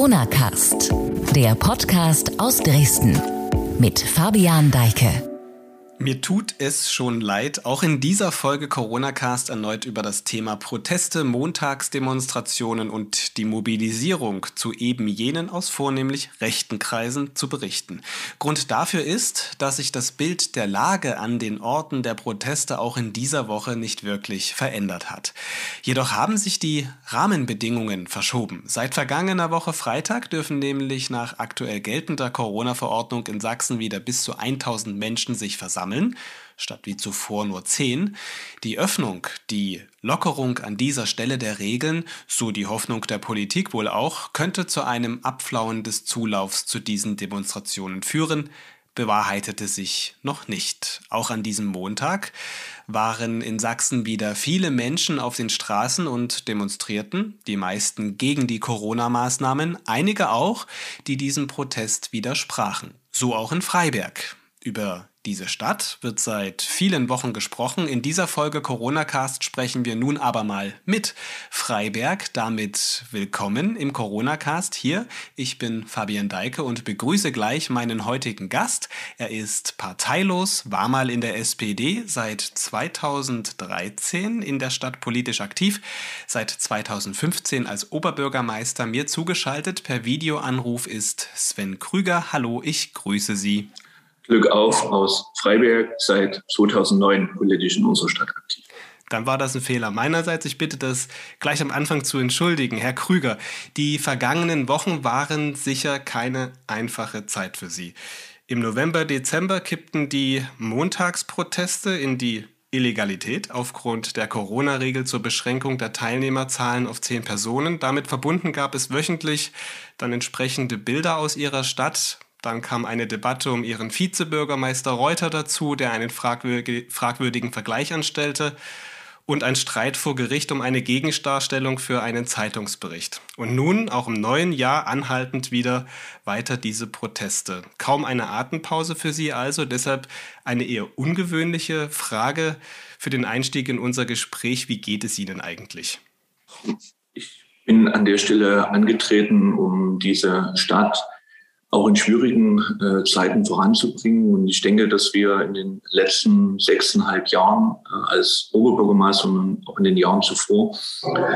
Corona Cast, der Podcast aus Dresden mit Fabian Deike. Mir tut es schon leid, auch in dieser Folge Corona Cast erneut über das Thema Proteste, Montagsdemonstrationen und die Mobilisierung zu eben jenen aus vornehmlich rechten Kreisen zu berichten. Grund dafür ist, dass sich das Bild der Lage an den Orten der Proteste auch in dieser Woche nicht wirklich verändert hat. Jedoch haben sich die Rahmenbedingungen verschoben. Seit vergangener Woche Freitag dürfen nämlich nach aktuell geltender Corona-Verordnung in Sachsen wieder bis zu 1000 Menschen sich versammeln sammeln, statt wie zuvor nur zehn. Die Öffnung, die Lockerung an dieser Stelle der Regeln, so die Hoffnung der Politik wohl auch, könnte zu einem Abflauen des Zulaufs zu diesen Demonstrationen führen, bewahrheitete sich noch nicht. Auch an diesem Montag waren in Sachsen wieder viele Menschen auf den Straßen und demonstrierten, die meisten gegen die Corona-Maßnahmen, einige auch, die diesem Protest widersprachen. So auch in Freiberg. Über diese Stadt wird seit vielen Wochen gesprochen. In dieser Folge Corona Cast sprechen wir nun aber mal mit Freiberg. Damit willkommen im Corona Cast hier. Ich bin Fabian Deike und begrüße gleich meinen heutigen Gast. Er ist parteilos, war mal in der SPD, seit 2013 in der Stadt politisch aktiv, seit 2015 als Oberbürgermeister mir zugeschaltet per Videoanruf ist Sven Krüger. Hallo, ich grüße Sie. Glück auf aus Freiberg, seit 2009 politisch in unserer Stadt aktiv. Dann war das ein Fehler meinerseits. Ich bitte das gleich am Anfang zu entschuldigen. Herr Krüger, die vergangenen Wochen waren sicher keine einfache Zeit für Sie. Im November, Dezember kippten die Montagsproteste in die Illegalität aufgrund der Corona-Regel zur Beschränkung der Teilnehmerzahlen auf zehn Personen. Damit verbunden gab es wöchentlich dann entsprechende Bilder aus ihrer Stadt, dann kam eine Debatte um ihren Vizebürgermeister Reuter dazu, der einen fragwürdigen Vergleich anstellte. Und ein Streit vor Gericht um eine Gegendarstellung für einen Zeitungsbericht. Und nun, auch im neuen Jahr, anhaltend wieder weiter diese Proteste. Kaum eine Atempause für Sie also, deshalb eine eher ungewöhnliche Frage für den Einstieg in unser Gespräch. Wie geht es Ihnen eigentlich? Ich bin an der Stelle angetreten, um diese Stadt auch in schwierigen äh, Zeiten voranzubringen. Und ich denke, dass wir in den letzten sechseinhalb Jahren äh, als Oberbürgermeister und auch in den Jahren zuvor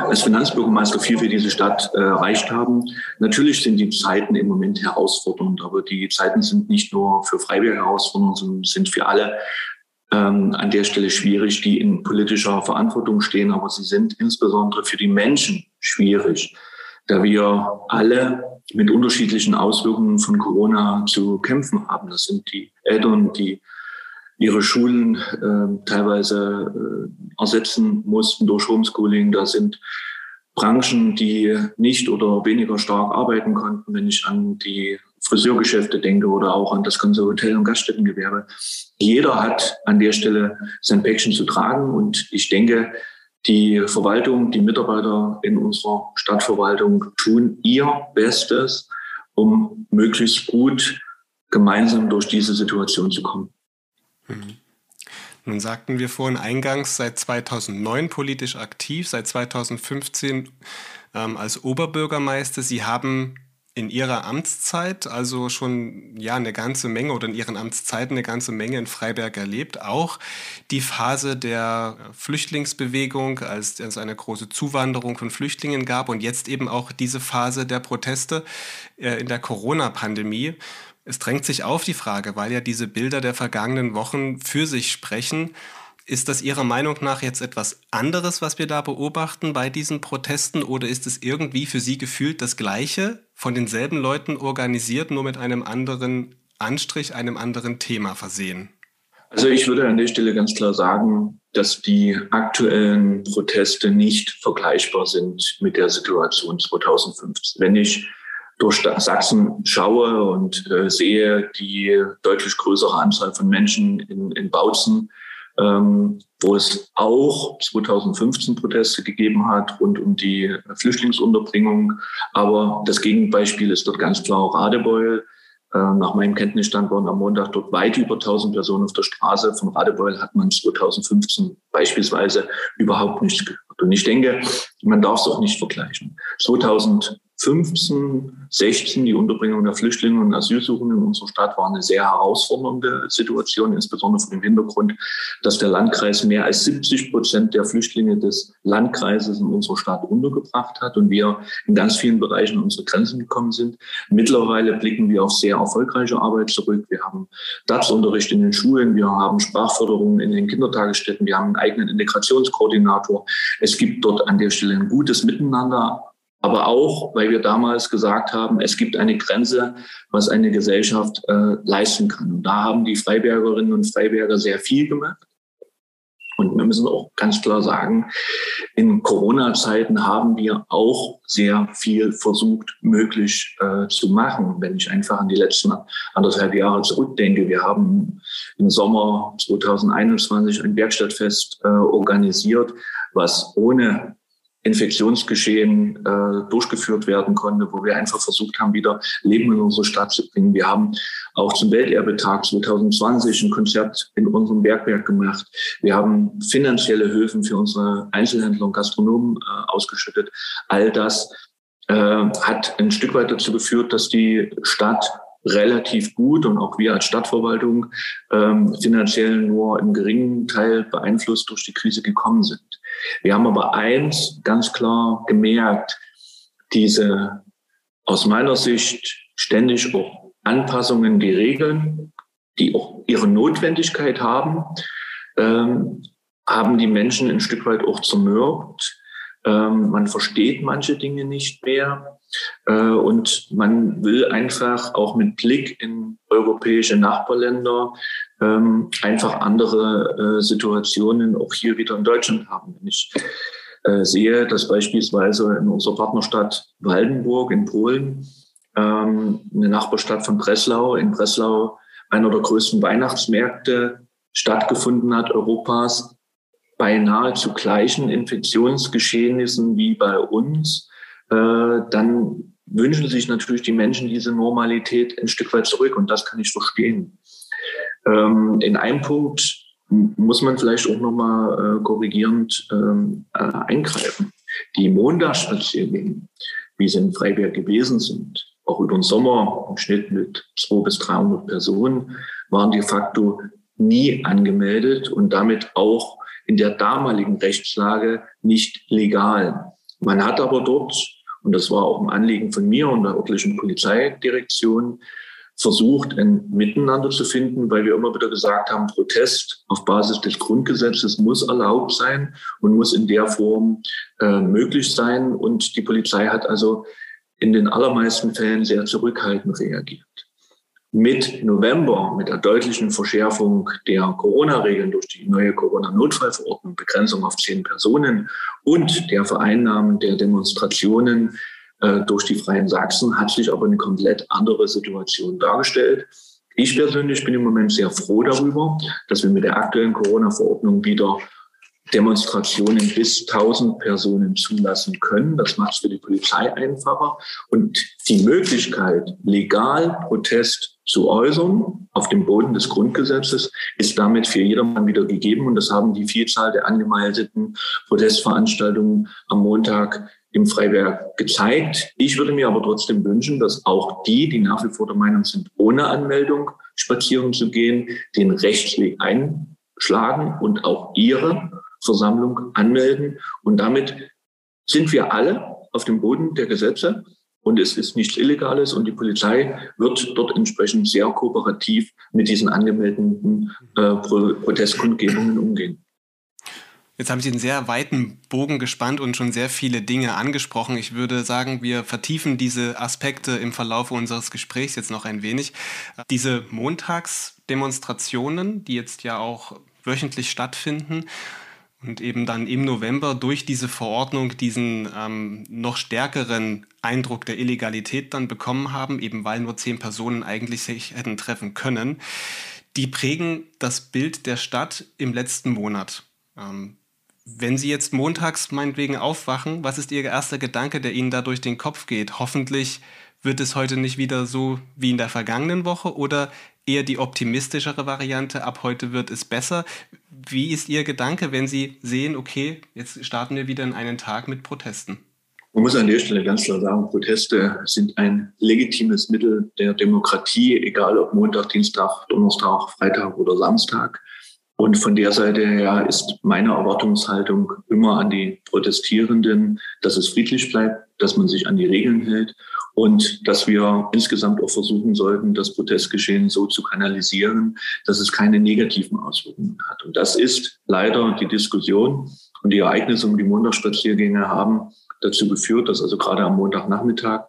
als Finanzbürgermeister viel für diese Stadt äh, erreicht haben. Natürlich sind die Zeiten im Moment herausfordernd, aber die Zeiten sind nicht nur für Freiberg herausfordernd, sondern sind für alle ähm, an der Stelle schwierig, die in politischer Verantwortung stehen, aber sie sind insbesondere für die Menschen schwierig, da wir alle mit unterschiedlichen Auswirkungen von Corona zu kämpfen haben. Das sind die Eltern, die ihre Schulen äh, teilweise äh, ersetzen mussten durch Homeschooling. Da sind Branchen, die nicht oder weniger stark arbeiten konnten, wenn ich an die Friseurgeschäfte denke oder auch an das ganze Hotel- und Gaststättengewerbe. Jeder hat an der Stelle sein Päckchen zu tragen und ich denke, die Verwaltung, die Mitarbeiter in unserer Stadtverwaltung tun ihr Bestes, um möglichst gut gemeinsam durch diese Situation zu kommen. Mhm. Nun sagten wir vorhin eingangs, seit 2009 politisch aktiv, seit 2015 ähm, als Oberbürgermeister. Sie haben in ihrer Amtszeit also schon ja eine ganze Menge oder in ihren Amtszeiten eine ganze Menge in Freiberg erlebt. Auch die Phase der Flüchtlingsbewegung, als es eine große Zuwanderung von Flüchtlingen gab und jetzt eben auch diese Phase der Proteste äh, in der Corona-Pandemie. Es drängt sich auf die Frage, weil ja diese Bilder der vergangenen Wochen für sich sprechen. Ist das Ihrer Meinung nach jetzt etwas anderes, was wir da beobachten bei diesen Protesten, oder ist es irgendwie für Sie gefühlt das Gleiche? Von denselben Leuten organisiert, nur mit einem anderen Anstrich, einem anderen Thema versehen? Also ich würde an der Stelle ganz klar sagen, dass die aktuellen Proteste nicht vergleichbar sind mit der Situation 2015. Wenn ich durch Sachsen schaue und äh, sehe die deutlich größere Anzahl von Menschen in, in Bautzen, ähm, wo es auch 2015 Proteste gegeben hat rund um die Flüchtlingsunterbringung. Aber das Gegenbeispiel ist dort ganz klar Radebeul. Äh, nach meinem Kenntnisstand waren am Montag dort weit über 1000 Personen auf der Straße. Von Radebeul hat man 2015 beispielsweise überhaupt nichts gehört. Und ich denke, man darf es auch nicht vergleichen. 2015 15, 16, die Unterbringung der Flüchtlinge und Asylsuchenden in unserer Stadt war eine sehr herausfordernde Situation, insbesondere vor dem Hintergrund, dass der Landkreis mehr als 70 Prozent der Flüchtlinge des Landkreises in unserer Stadt untergebracht hat und wir in ganz vielen Bereichen an unsere Grenzen gekommen sind. Mittlerweile blicken wir auf sehr erfolgreiche Arbeit zurück. Wir haben DATS-Unterricht in den Schulen, wir haben Sprachförderung in den Kindertagesstätten, wir haben einen eigenen Integrationskoordinator. Es gibt dort an der Stelle ein gutes Miteinander aber auch, weil wir damals gesagt haben, es gibt eine Grenze, was eine Gesellschaft äh, leisten kann. Und da haben die Freibergerinnen und Freiberger sehr viel gemacht. Und wir müssen auch ganz klar sagen, in Corona-Zeiten haben wir auch sehr viel versucht, möglich äh, zu machen. Wenn ich einfach an die letzten anderthalb Jahre zurückdenke, wir haben im Sommer 2021 ein Werkstattfest äh, organisiert, was ohne Infektionsgeschehen äh, durchgeführt werden konnte, wo wir einfach versucht haben, wieder Leben in unsere Stadt zu bringen. Wir haben auch zum Welterbetag 2020 ein Konzert in unserem Bergwerk gemacht. Wir haben finanzielle Hilfen für unsere Einzelhändler und Gastronomen äh, ausgeschüttet. All das äh, hat ein Stück weit dazu geführt, dass die Stadt relativ gut und auch wir als Stadtverwaltung ähm, finanziell nur im geringen Teil beeinflusst durch die Krise gekommen sind. Wir haben aber eins ganz klar gemerkt, diese aus meiner Sicht ständig auch Anpassungen, die Regeln, die auch ihre Notwendigkeit haben, ähm, haben die Menschen ein Stück weit auch zermürbt. Ähm, man versteht manche Dinge nicht mehr. Äh, und man will einfach auch mit Blick in europäische Nachbarländer ähm, einfach andere äh, Situationen auch hier wieder in Deutschland haben. Wenn ich äh, sehe, dass beispielsweise in unserer Partnerstadt Waldenburg in Polen, ähm, eine Nachbarstadt von Breslau, in Breslau einer der größten Weihnachtsmärkte stattgefunden hat Europas, beinahe zu gleichen Infektionsgeschehnissen wie bei uns äh, dann wünschen sich natürlich die Menschen diese Normalität ein Stück weit zurück und das kann ich verstehen. Ähm, in einem Punkt muss man vielleicht auch nochmal äh, korrigierend ähm, äh, eingreifen. Die Montagsspaziergänge, wie sie in Freiberg gewesen sind, auch über den Sommer im Schnitt mit 200 bis 300 Personen, waren de facto nie angemeldet und damit auch in der damaligen Rechtslage nicht legal. Man hat aber dort und das war auch ein Anliegen von mir und der örtlichen Polizeidirektion, versucht, ein Miteinander zu finden, weil wir immer wieder gesagt haben, Protest auf Basis des Grundgesetzes muss erlaubt sein und muss in der Form äh, möglich sein. Und die Polizei hat also in den allermeisten Fällen sehr zurückhaltend reagiert mit November, mit der deutlichen Verschärfung der Corona-Regeln durch die neue Corona-Notfallverordnung, Begrenzung auf zehn Personen und der Vereinnahmen der Demonstrationen äh, durch die Freien Sachsen, hat sich aber eine komplett andere Situation dargestellt. Ich persönlich bin im Moment sehr froh darüber, dass wir mit der aktuellen Corona-Verordnung wieder Demonstrationen bis 1000 Personen zulassen können. Das macht es für die Polizei einfacher. Und die Möglichkeit, legal Protest zu äußern auf dem Boden des Grundgesetzes, ist damit für jedermann wieder gegeben. Und das haben die Vielzahl der angemeldeten Protestveranstaltungen am Montag im Freiberg gezeigt. Ich würde mir aber trotzdem wünschen, dass auch die, die nach wie vor der Meinung sind, ohne Anmeldung spazieren zu gehen, den Rechtsweg einschlagen und auch ihre Versammlung anmelden. Und damit sind wir alle auf dem Boden der Gesetze und es ist nichts Illegales und die Polizei wird dort entsprechend sehr kooperativ mit diesen angemeldeten äh, Protestkundgebungen umgehen. Jetzt haben Sie einen sehr weiten Bogen gespannt und schon sehr viele Dinge angesprochen. Ich würde sagen, wir vertiefen diese Aspekte im Verlauf unseres Gesprächs jetzt noch ein wenig. Diese Montagsdemonstrationen, die jetzt ja auch wöchentlich stattfinden, und eben dann im November durch diese Verordnung diesen ähm, noch stärkeren Eindruck der Illegalität dann bekommen haben, eben weil nur zehn Personen eigentlich sich hätten treffen können, die prägen das Bild der Stadt im letzten Monat. Ähm, wenn Sie jetzt montags meinetwegen aufwachen, was ist Ihr erster Gedanke, der Ihnen da durch den Kopf geht? Hoffentlich wird es heute nicht wieder so wie in der vergangenen Woche oder eher die optimistischere Variante, ab heute wird es besser. Wie ist Ihr Gedanke, wenn Sie sehen, okay, jetzt starten wir wieder in einen Tag mit Protesten? Man muss an der Stelle ganz klar sagen, Proteste sind ein legitimes Mittel der Demokratie, egal ob Montag, Dienstag, Donnerstag, Freitag oder Samstag. Und von der Seite her ist meine Erwartungshaltung immer an die Protestierenden, dass es friedlich bleibt, dass man sich an die Regeln hält und dass wir insgesamt auch versuchen sollten, das Protestgeschehen so zu kanalisieren, dass es keine negativen Auswirkungen hat. Und das ist leider die Diskussion und die Ereignisse um die Montagsspaziergänge haben dazu geführt, dass also gerade am Montagnachmittag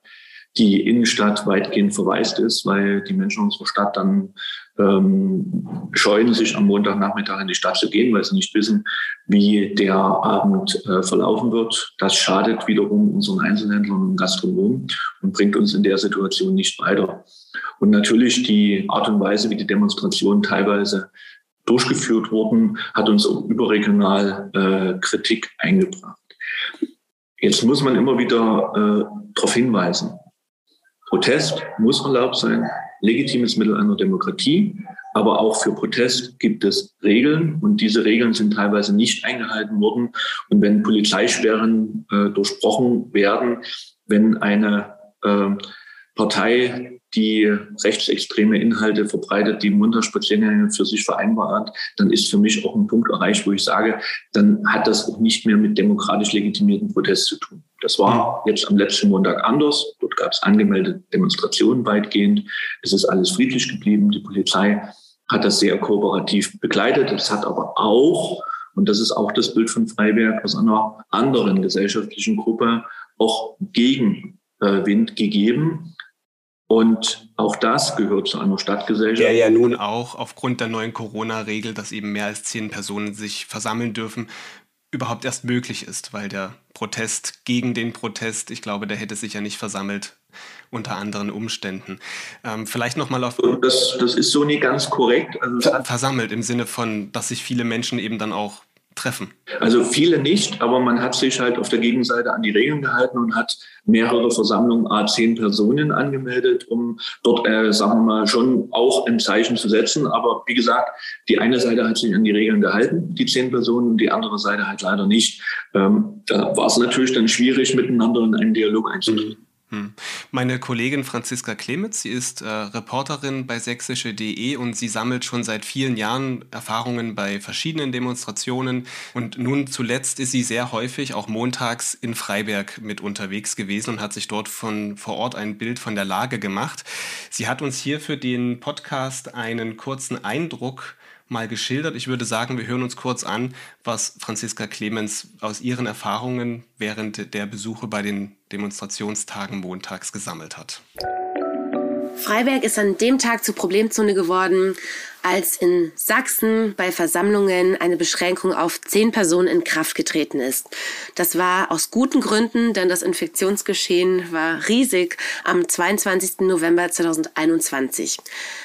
die Innenstadt weitgehend verwaist ist, weil die Menschen unserer Stadt dann ähm, scheuen, sich am Montagnachmittag in die Stadt zu gehen, weil sie nicht wissen, wie der Abend äh, verlaufen wird. Das schadet wiederum unseren Einzelhändlern und Gastronomen und bringt uns in der Situation nicht weiter. Und natürlich die Art und Weise, wie die Demonstrationen teilweise durchgeführt wurden, hat uns auch überregional äh, Kritik eingebracht. Jetzt muss man immer wieder äh, darauf hinweisen. Protest muss erlaubt sein, legitimes Mittel einer Demokratie, aber auch für Protest gibt es Regeln und diese Regeln sind teilweise nicht eingehalten worden. Und wenn Polizeisperren äh, durchbrochen werden, wenn eine äh, Partei die rechtsextreme Inhalte verbreitet, die Montagsspaziergänge für sich vereinbart, dann ist für mich auch ein Punkt erreicht, wo ich sage, dann hat das auch nicht mehr mit demokratisch legitimierten Protest zu tun. Das war jetzt am letzten Montag anders. Dort gab es angemeldete Demonstrationen weitgehend. Es ist alles friedlich geblieben. Die Polizei hat das sehr kooperativ begleitet. Es hat aber auch, und das ist auch das Bild von Freiberg aus einer anderen gesellschaftlichen Gruppe, auch Gegenwind gegeben. Und auch das gehört zu einer Stadtgesellschaft. Der ja nun auch aufgrund der neuen Corona-Regel, dass eben mehr als zehn Personen sich versammeln dürfen, überhaupt erst möglich ist, weil der Protest gegen den Protest, ich glaube, der hätte sich ja nicht versammelt unter anderen Umständen. Ähm, vielleicht nochmal auf. Das, das ist so nie ganz korrekt. Also versammelt im Sinne von, dass sich viele Menschen eben dann auch treffen? Also viele nicht, aber man hat sich halt auf der Gegenseite an die Regeln gehalten und hat mehrere Versammlungen a zehn Personen angemeldet, um dort, äh, sagen wir mal, schon auch ein Zeichen zu setzen. Aber wie gesagt, die eine Seite hat sich an die Regeln gehalten, die zehn Personen, und die andere Seite halt leider nicht. Ähm, da war es natürlich dann schwierig, miteinander in einen Dialog einzutreten. Hm. Meine Kollegin Franziska Klemitz, sie ist äh, Reporterin bei sächsische.de und sie sammelt schon seit vielen Jahren Erfahrungen bei verschiedenen Demonstrationen. Und nun zuletzt ist sie sehr häufig auch montags in Freiberg mit unterwegs gewesen und hat sich dort von vor Ort ein Bild von der Lage gemacht. Sie hat uns hier für den Podcast einen kurzen Eindruck mal geschildert. Ich würde sagen, wir hören uns kurz an, was Franziska Clemens aus ihren Erfahrungen während der Besuche bei den Demonstrationstagen montags gesammelt hat. Freiberg ist an dem Tag zur Problemzone geworden, als in Sachsen bei Versammlungen eine Beschränkung auf zehn Personen in Kraft getreten ist. Das war aus guten Gründen, denn das Infektionsgeschehen war riesig am 22. November 2021.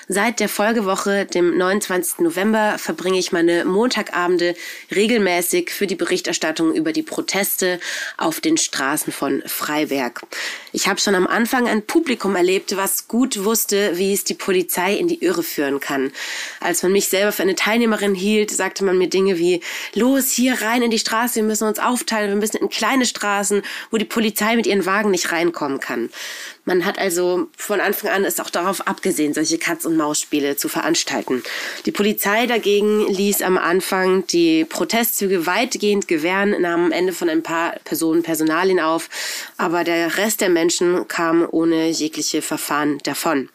Seit der Folgewoche, dem 29. November, verbringe ich meine Montagabende regelmäßig für die Berichterstattung über die Proteste auf den Straßen von Freiberg. Ich habe schon am Anfang ein Publikum erlebt, was gut wusste, wie es die Polizei in die Irre führen kann. Als man mich selber für eine Teilnehmerin hielt, sagte man mir Dinge wie, los, hier rein in die Straße, wir müssen uns aufteilen, wir müssen in kleine Straßen, wo die Polizei mit ihren Wagen nicht reinkommen kann. Man hat also von Anfang an es auch darauf abgesehen, solche Katz- und Maus-Spiele zu veranstalten. Die Polizei dagegen ließ am Anfang die Protestzüge weitgehend gewähren, nahm am Ende von ein paar Personen Personalien auf, aber der Rest der Menschen kam ohne jegliche Verfahren davon.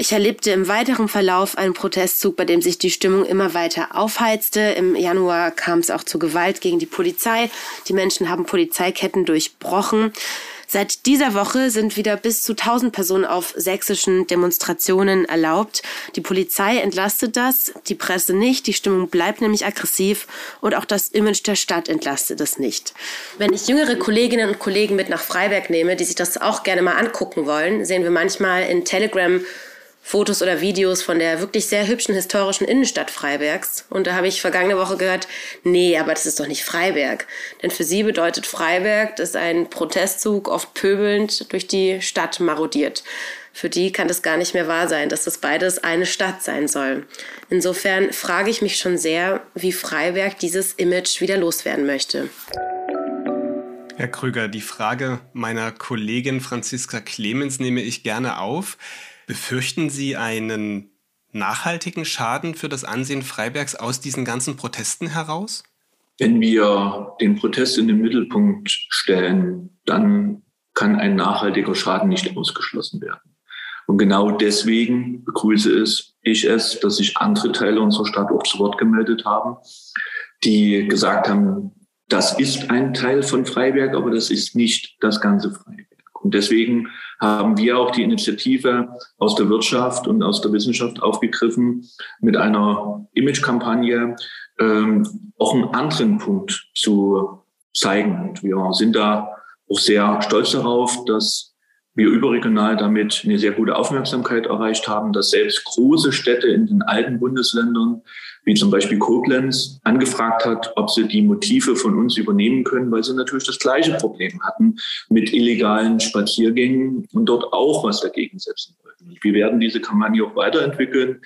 Ich erlebte im weiteren Verlauf einen Protestzug, bei dem sich die Stimmung immer weiter aufheizte. Im Januar kam es auch zu Gewalt gegen die Polizei. Die Menschen haben Polizeiketten durchbrochen. Seit dieser Woche sind wieder bis zu 1000 Personen auf sächsischen Demonstrationen erlaubt. Die Polizei entlastet das, die Presse nicht. Die Stimmung bleibt nämlich aggressiv und auch das Image der Stadt entlastet es nicht. Wenn ich jüngere Kolleginnen und Kollegen mit nach Freiberg nehme, die sich das auch gerne mal angucken wollen, sehen wir manchmal in Telegram Fotos oder Videos von der wirklich sehr hübschen historischen Innenstadt Freibergs. Und da habe ich vergangene Woche gehört, nee, aber das ist doch nicht Freiberg. Denn für sie bedeutet Freiberg, dass ein Protestzug oft pöbelnd durch die Stadt marodiert. Für die kann das gar nicht mehr wahr sein, dass das beides eine Stadt sein soll. Insofern frage ich mich schon sehr, wie Freiberg dieses Image wieder loswerden möchte. Herr Krüger, die Frage meiner Kollegin Franziska Clemens nehme ich gerne auf. Befürchten Sie einen nachhaltigen Schaden für das Ansehen Freibergs aus diesen ganzen Protesten heraus? Wenn wir den Protest in den Mittelpunkt stellen, dann kann ein nachhaltiger Schaden nicht ausgeschlossen werden. Und genau deswegen begrüße ich es, dass sich andere Teile unserer Stadt auch zu Wort gemeldet haben, die gesagt haben, das ist ein Teil von Freiberg, aber das ist nicht das ganze Freiberg. Und deswegen haben wir auch die Initiative aus der Wirtschaft und aus der Wissenschaft aufgegriffen, mit einer Imagekampagne ähm, auch einen anderen Punkt zu zeigen. Und wir sind da auch sehr stolz darauf, dass wir überregional damit eine sehr gute Aufmerksamkeit erreicht haben, dass selbst große Städte in den alten Bundesländern wie zum Beispiel Koblenz, angefragt hat, ob sie die Motive von uns übernehmen können, weil sie natürlich das gleiche Problem hatten mit illegalen Spaziergängen und dort auch was dagegen setzen wollten. Wir werden diese Kampagne auch weiterentwickeln,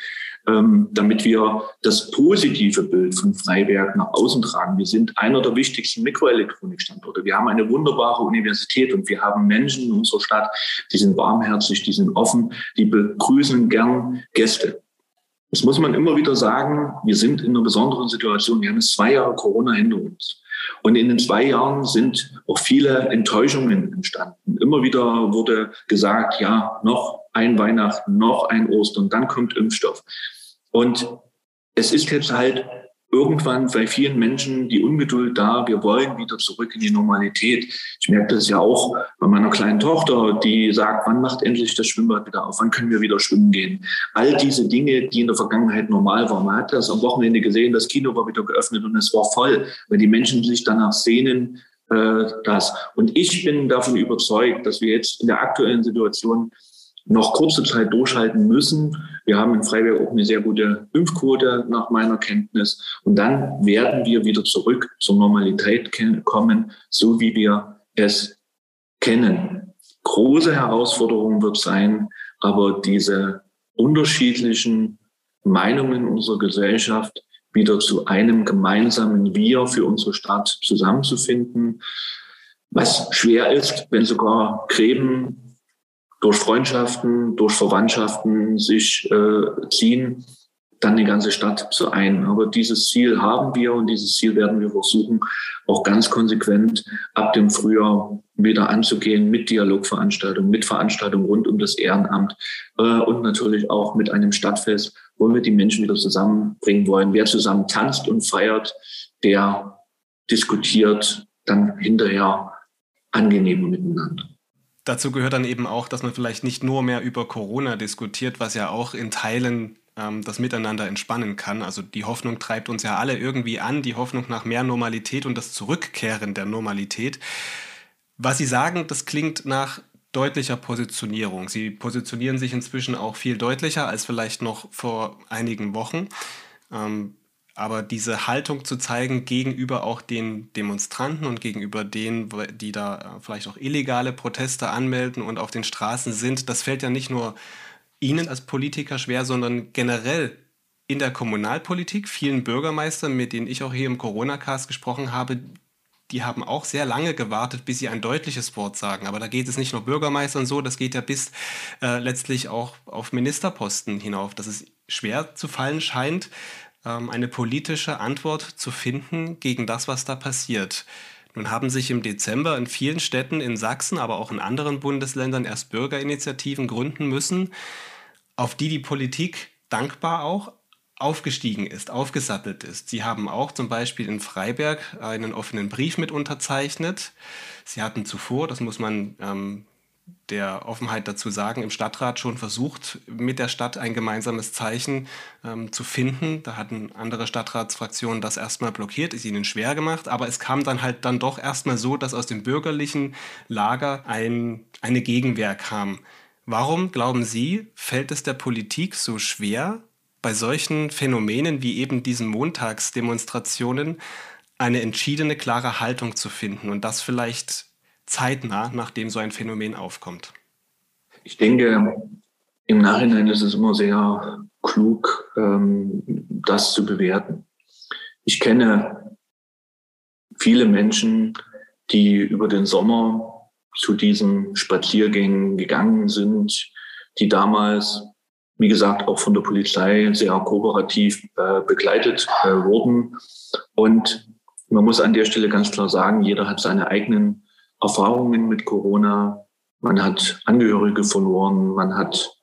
ähm, damit wir das positive Bild von Freiberg nach außen tragen. Wir sind einer der wichtigsten Mikroelektronikstandorte. Wir haben eine wunderbare Universität und wir haben Menschen in unserer Stadt, die sind warmherzig, die sind offen, die begrüßen gern Gäste. Das muss man immer wieder sagen. Wir sind in einer besonderen Situation. Wir haben jetzt zwei Jahre Corona hinter uns. Und in den zwei Jahren sind auch viele Enttäuschungen entstanden. Immer wieder wurde gesagt, ja, noch ein Weihnachten, noch ein Ostern, dann kommt Impfstoff. Und es ist jetzt halt irgendwann bei vielen Menschen die Ungeduld da, wir wollen wieder zurück in die Normalität. Ich merke das ja auch bei meiner kleinen Tochter, die sagt, wann macht endlich das Schwimmbad wieder auf, wann können wir wieder schwimmen gehen. All diese Dinge, die in der Vergangenheit normal waren. Man hat das am Wochenende gesehen, das Kino war wieder geöffnet und es war voll, weil die Menschen sich danach sehnen, äh, das. Und ich bin davon überzeugt, dass wir jetzt in der aktuellen Situation noch kurze Zeit durchhalten müssen. Wir haben in Freiberg auch eine sehr gute Impfquote nach meiner Kenntnis. Und dann werden wir wieder zurück zur Normalität kommen, so wie wir es kennen. Große Herausforderung wird sein, aber diese unterschiedlichen Meinungen unserer Gesellschaft wieder zu einem gemeinsamen Wir für unsere Stadt zusammenzufinden. Was schwer ist, wenn sogar Gräben durch Freundschaften, durch Verwandtschaften sich äh, ziehen, dann die ganze Stadt zu ein. Aber dieses Ziel haben wir und dieses Ziel werden wir versuchen, auch ganz konsequent ab dem Frühjahr wieder anzugehen mit Dialogveranstaltungen, mit Veranstaltungen rund um das Ehrenamt äh, und natürlich auch mit einem Stadtfest, wo wir die Menschen wieder zusammenbringen wollen. Wer zusammen tanzt und feiert, der diskutiert dann hinterher angenehmer miteinander. Dazu gehört dann eben auch, dass man vielleicht nicht nur mehr über Corona diskutiert, was ja auch in Teilen ähm, das Miteinander entspannen kann. Also die Hoffnung treibt uns ja alle irgendwie an, die Hoffnung nach mehr Normalität und das Zurückkehren der Normalität. Was Sie sagen, das klingt nach deutlicher Positionierung. Sie positionieren sich inzwischen auch viel deutlicher als vielleicht noch vor einigen Wochen. Ähm, aber diese Haltung zu zeigen gegenüber auch den Demonstranten und gegenüber denen, die da äh, vielleicht auch illegale Proteste anmelden und auf den Straßen sind, das fällt ja nicht nur Ihnen als Politiker schwer, sondern generell in der Kommunalpolitik. Vielen Bürgermeistern, mit denen ich auch hier im Corona-Cast gesprochen habe, die haben auch sehr lange gewartet, bis sie ein deutliches Wort sagen. Aber da geht es nicht nur Bürgermeistern so, das geht ja bis äh, letztlich auch auf Ministerposten hinauf, dass es schwer zu fallen scheint, eine politische Antwort zu finden gegen das, was da passiert. Nun haben sich im Dezember in vielen Städten in Sachsen, aber auch in anderen Bundesländern erst Bürgerinitiativen gründen müssen, auf die die Politik dankbar auch aufgestiegen ist, aufgesattelt ist. Sie haben auch zum Beispiel in Freiberg einen offenen Brief mit unterzeichnet. Sie hatten zuvor, das muss man ähm, der Offenheit dazu sagen, im Stadtrat schon versucht, mit der Stadt ein gemeinsames Zeichen ähm, zu finden. Da hatten andere Stadtratsfraktionen das erstmal blockiert, ist ihnen schwer gemacht, aber es kam dann halt dann doch erstmal so, dass aus dem bürgerlichen Lager ein, eine Gegenwehr kam. Warum, glauben Sie, fällt es der Politik so schwer, bei solchen Phänomenen wie eben diesen Montagsdemonstrationen eine entschiedene, klare Haltung zu finden und das vielleicht zeitnah, nachdem so ein Phänomen aufkommt? Ich denke, im Nachhinein ist es immer sehr klug, ähm, das zu bewerten. Ich kenne viele Menschen, die über den Sommer zu diesen Spaziergängen gegangen sind, die damals, wie gesagt, auch von der Polizei sehr kooperativ äh, begleitet äh, wurden. Und man muss an der Stelle ganz klar sagen, jeder hat seine eigenen Erfahrungen mit Corona. Man hat Angehörige verloren, man hat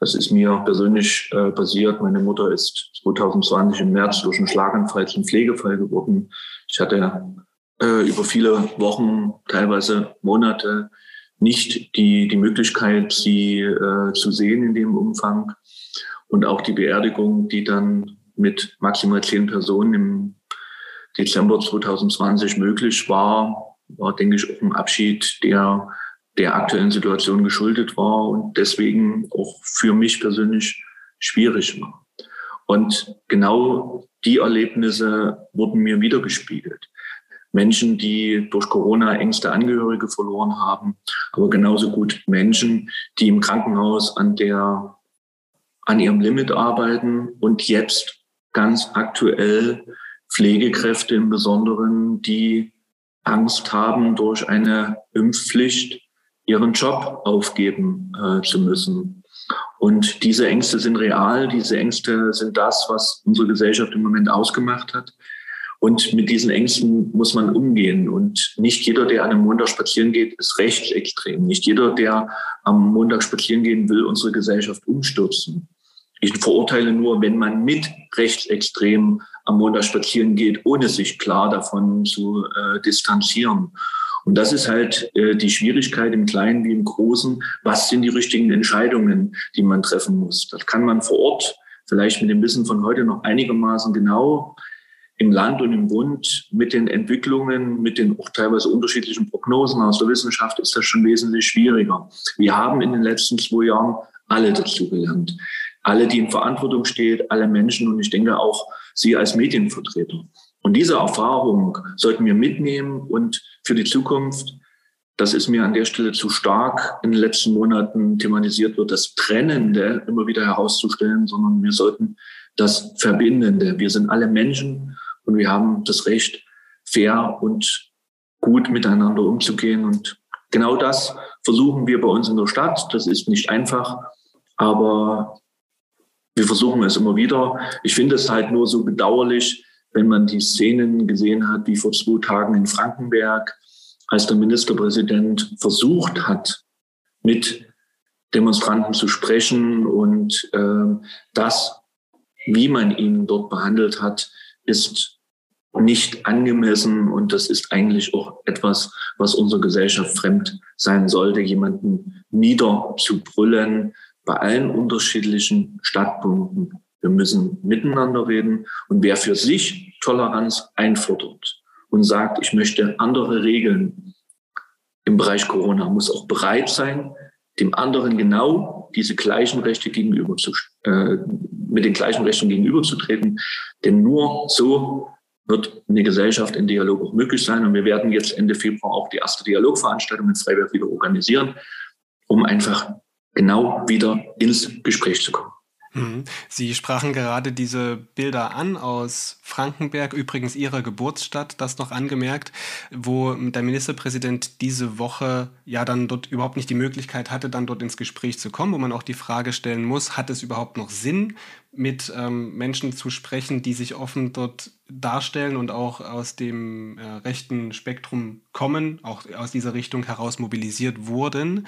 das ist mir persönlich äh, passiert. Meine Mutter ist 2020 im März durch einen Schlaganfall zum Pflegefall geworden. Ich hatte äh, über viele Wochen, teilweise Monate nicht die, die Möglichkeit, sie äh, zu sehen in dem Umfang. Und auch die Beerdigung, die dann mit maximal zehn Personen im Dezember 2020 möglich war, war, denke ich, auch ein Abschied, der der aktuellen Situation geschuldet war und deswegen auch für mich persönlich schwierig war. Und genau die Erlebnisse wurden mir wiedergespiegelt. Menschen, die durch Corona engste Angehörige verloren haben, aber genauso gut Menschen, die im Krankenhaus an der, an ihrem Limit arbeiten und jetzt ganz aktuell Pflegekräfte im Besonderen, die Angst haben durch eine Impfpflicht ihren Job aufgeben äh, zu müssen. Und diese Ängste sind real, diese Ängste sind das, was unsere Gesellschaft im Moment ausgemacht hat. Und mit diesen Ängsten muss man umgehen. Und nicht jeder, der an einem Montag spazieren geht, ist rechtsextrem. Nicht jeder, der am Montag spazieren gehen will, unsere Gesellschaft umstürzen. Ich verurteile nur, wenn man mit Rechtsextremen am Montag spazieren geht, ohne sich klar davon zu äh, distanzieren. Und das ist halt äh, die Schwierigkeit im Kleinen wie im Großen. Was sind die richtigen Entscheidungen, die man treffen muss? Das kann man vor Ort vielleicht mit dem Wissen von heute noch einigermaßen genau im Land und im Bund mit den Entwicklungen, mit den auch teilweise unterschiedlichen Prognosen aus der Wissenschaft ist das schon wesentlich schwieriger. Wir haben in den letzten zwei Jahren alle dazu gelernt. Alle, die in Verantwortung stehen, alle Menschen und ich denke auch Sie als Medienvertreter. Und diese Erfahrung sollten wir mitnehmen und für die Zukunft, das ist mir an der Stelle zu stark in den letzten Monaten thematisiert wird, das Trennende immer wieder herauszustellen, sondern wir sollten das Verbindende. Wir sind alle Menschen und wir haben das Recht, fair und gut miteinander umzugehen. Und genau das versuchen wir bei uns in der Stadt. Das ist nicht einfach, aber wir versuchen es immer wieder. Ich finde es halt nur so bedauerlich, wenn man die Szenen gesehen hat, wie vor zwei Tagen in Frankenberg, als der Ministerpräsident versucht hat, mit Demonstranten zu sprechen und äh, das, wie man ihn dort behandelt hat, ist nicht angemessen und das ist eigentlich auch etwas, was unserer Gesellschaft fremd sein sollte, jemanden niederzubrüllen bei allen unterschiedlichen Stadtpunkten wir müssen miteinander reden. Und wer für sich Toleranz einfordert und sagt, ich möchte andere Regeln im Bereich Corona, muss auch bereit sein, dem anderen genau diese gleichen Rechte gegenüber zu, äh, mit den gleichen Rechten gegenüberzutreten. Denn nur so wird eine Gesellschaft in Dialog auch möglich sein. Und wir werden jetzt Ende Februar auch die erste Dialogveranstaltung in Freiberg wieder organisieren, um einfach genau wieder ins Gespräch zu kommen. Mhm. Sie sprachen gerade diese Bilder an aus Frankenberg, übrigens Ihrer Geburtsstadt, das noch angemerkt, wo der Ministerpräsident diese Woche ja dann dort überhaupt nicht die Möglichkeit hatte, dann dort ins Gespräch zu kommen, wo man auch die Frage stellen muss, hat es überhaupt noch Sinn, mit ähm, Menschen zu sprechen, die sich offen dort darstellen und auch aus dem äh, rechten Spektrum kommen, auch aus dieser Richtung heraus mobilisiert wurden.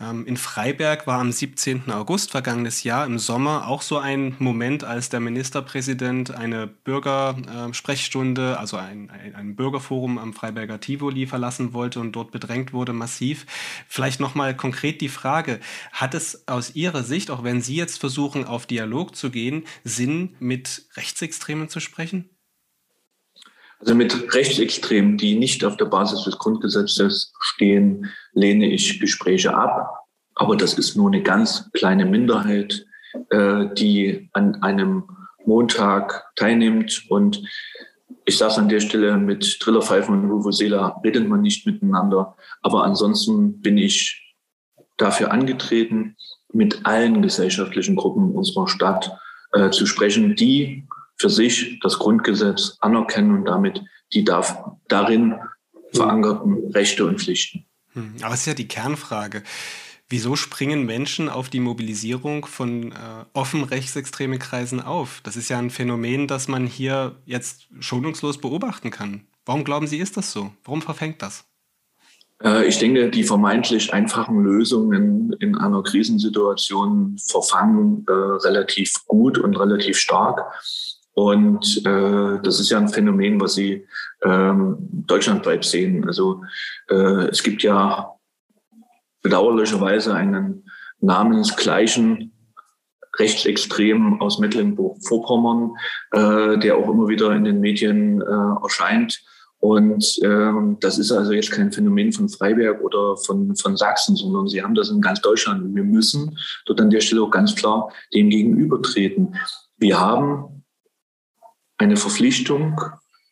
Ähm, in Freiberg war am 17. August vergangenes Jahr im Sommer auch so ein Moment, als der Ministerpräsident eine Bürgersprechstunde, äh, also ein, ein, ein, Bürgerforum am Freiberger Tivoli verlassen wollte und dort bedrängt wurde massiv. Vielleicht nochmal konkret die Frage, hat es aus Ihrer Sicht, auch wenn Sie jetzt versuchen, auf Dialog zu gehen, Sinn, mit Rechtsextremen zu sprechen? Also mit Rechtsextremen, die nicht auf der Basis des Grundgesetzes stehen, lehne ich Gespräche ab. Aber das ist nur eine ganz kleine Minderheit, äh, die an einem Montag teilnimmt. Und ich sage an der Stelle, mit Trillerpfeifen und Vuvuzela redet man nicht miteinander. Aber ansonsten bin ich dafür angetreten, mit allen gesellschaftlichen Gruppen unserer Stadt äh, zu sprechen, die für sich das Grundgesetz anerkennen und damit die darf darin verankerten Rechte und Pflichten. Hm, aber es ist ja die Kernfrage. Wieso springen Menschen auf die Mobilisierung von äh, offen rechtsextremen Kreisen auf? Das ist ja ein Phänomen, das man hier jetzt schonungslos beobachten kann. Warum glauben Sie, ist das so? Warum verfängt das? Äh, ich denke, die vermeintlich einfachen Lösungen in einer Krisensituation verfangen äh, relativ gut und relativ stark. Und äh, das ist ja ein Phänomen, was Sie ähm, deutschlandweit sehen. Also äh, es gibt ja bedauerlicherweise einen namensgleichen Rechtsextremen aus Mecklenburg-Vorpommern, äh, der auch immer wieder in den Medien äh, erscheint. Und ähm, das ist also jetzt kein Phänomen von Freiberg oder von, von Sachsen, sondern sie haben das in ganz Deutschland. Und wir müssen dort an der Stelle auch ganz klar dem gegenübertreten. Wir haben eine Verpflichtung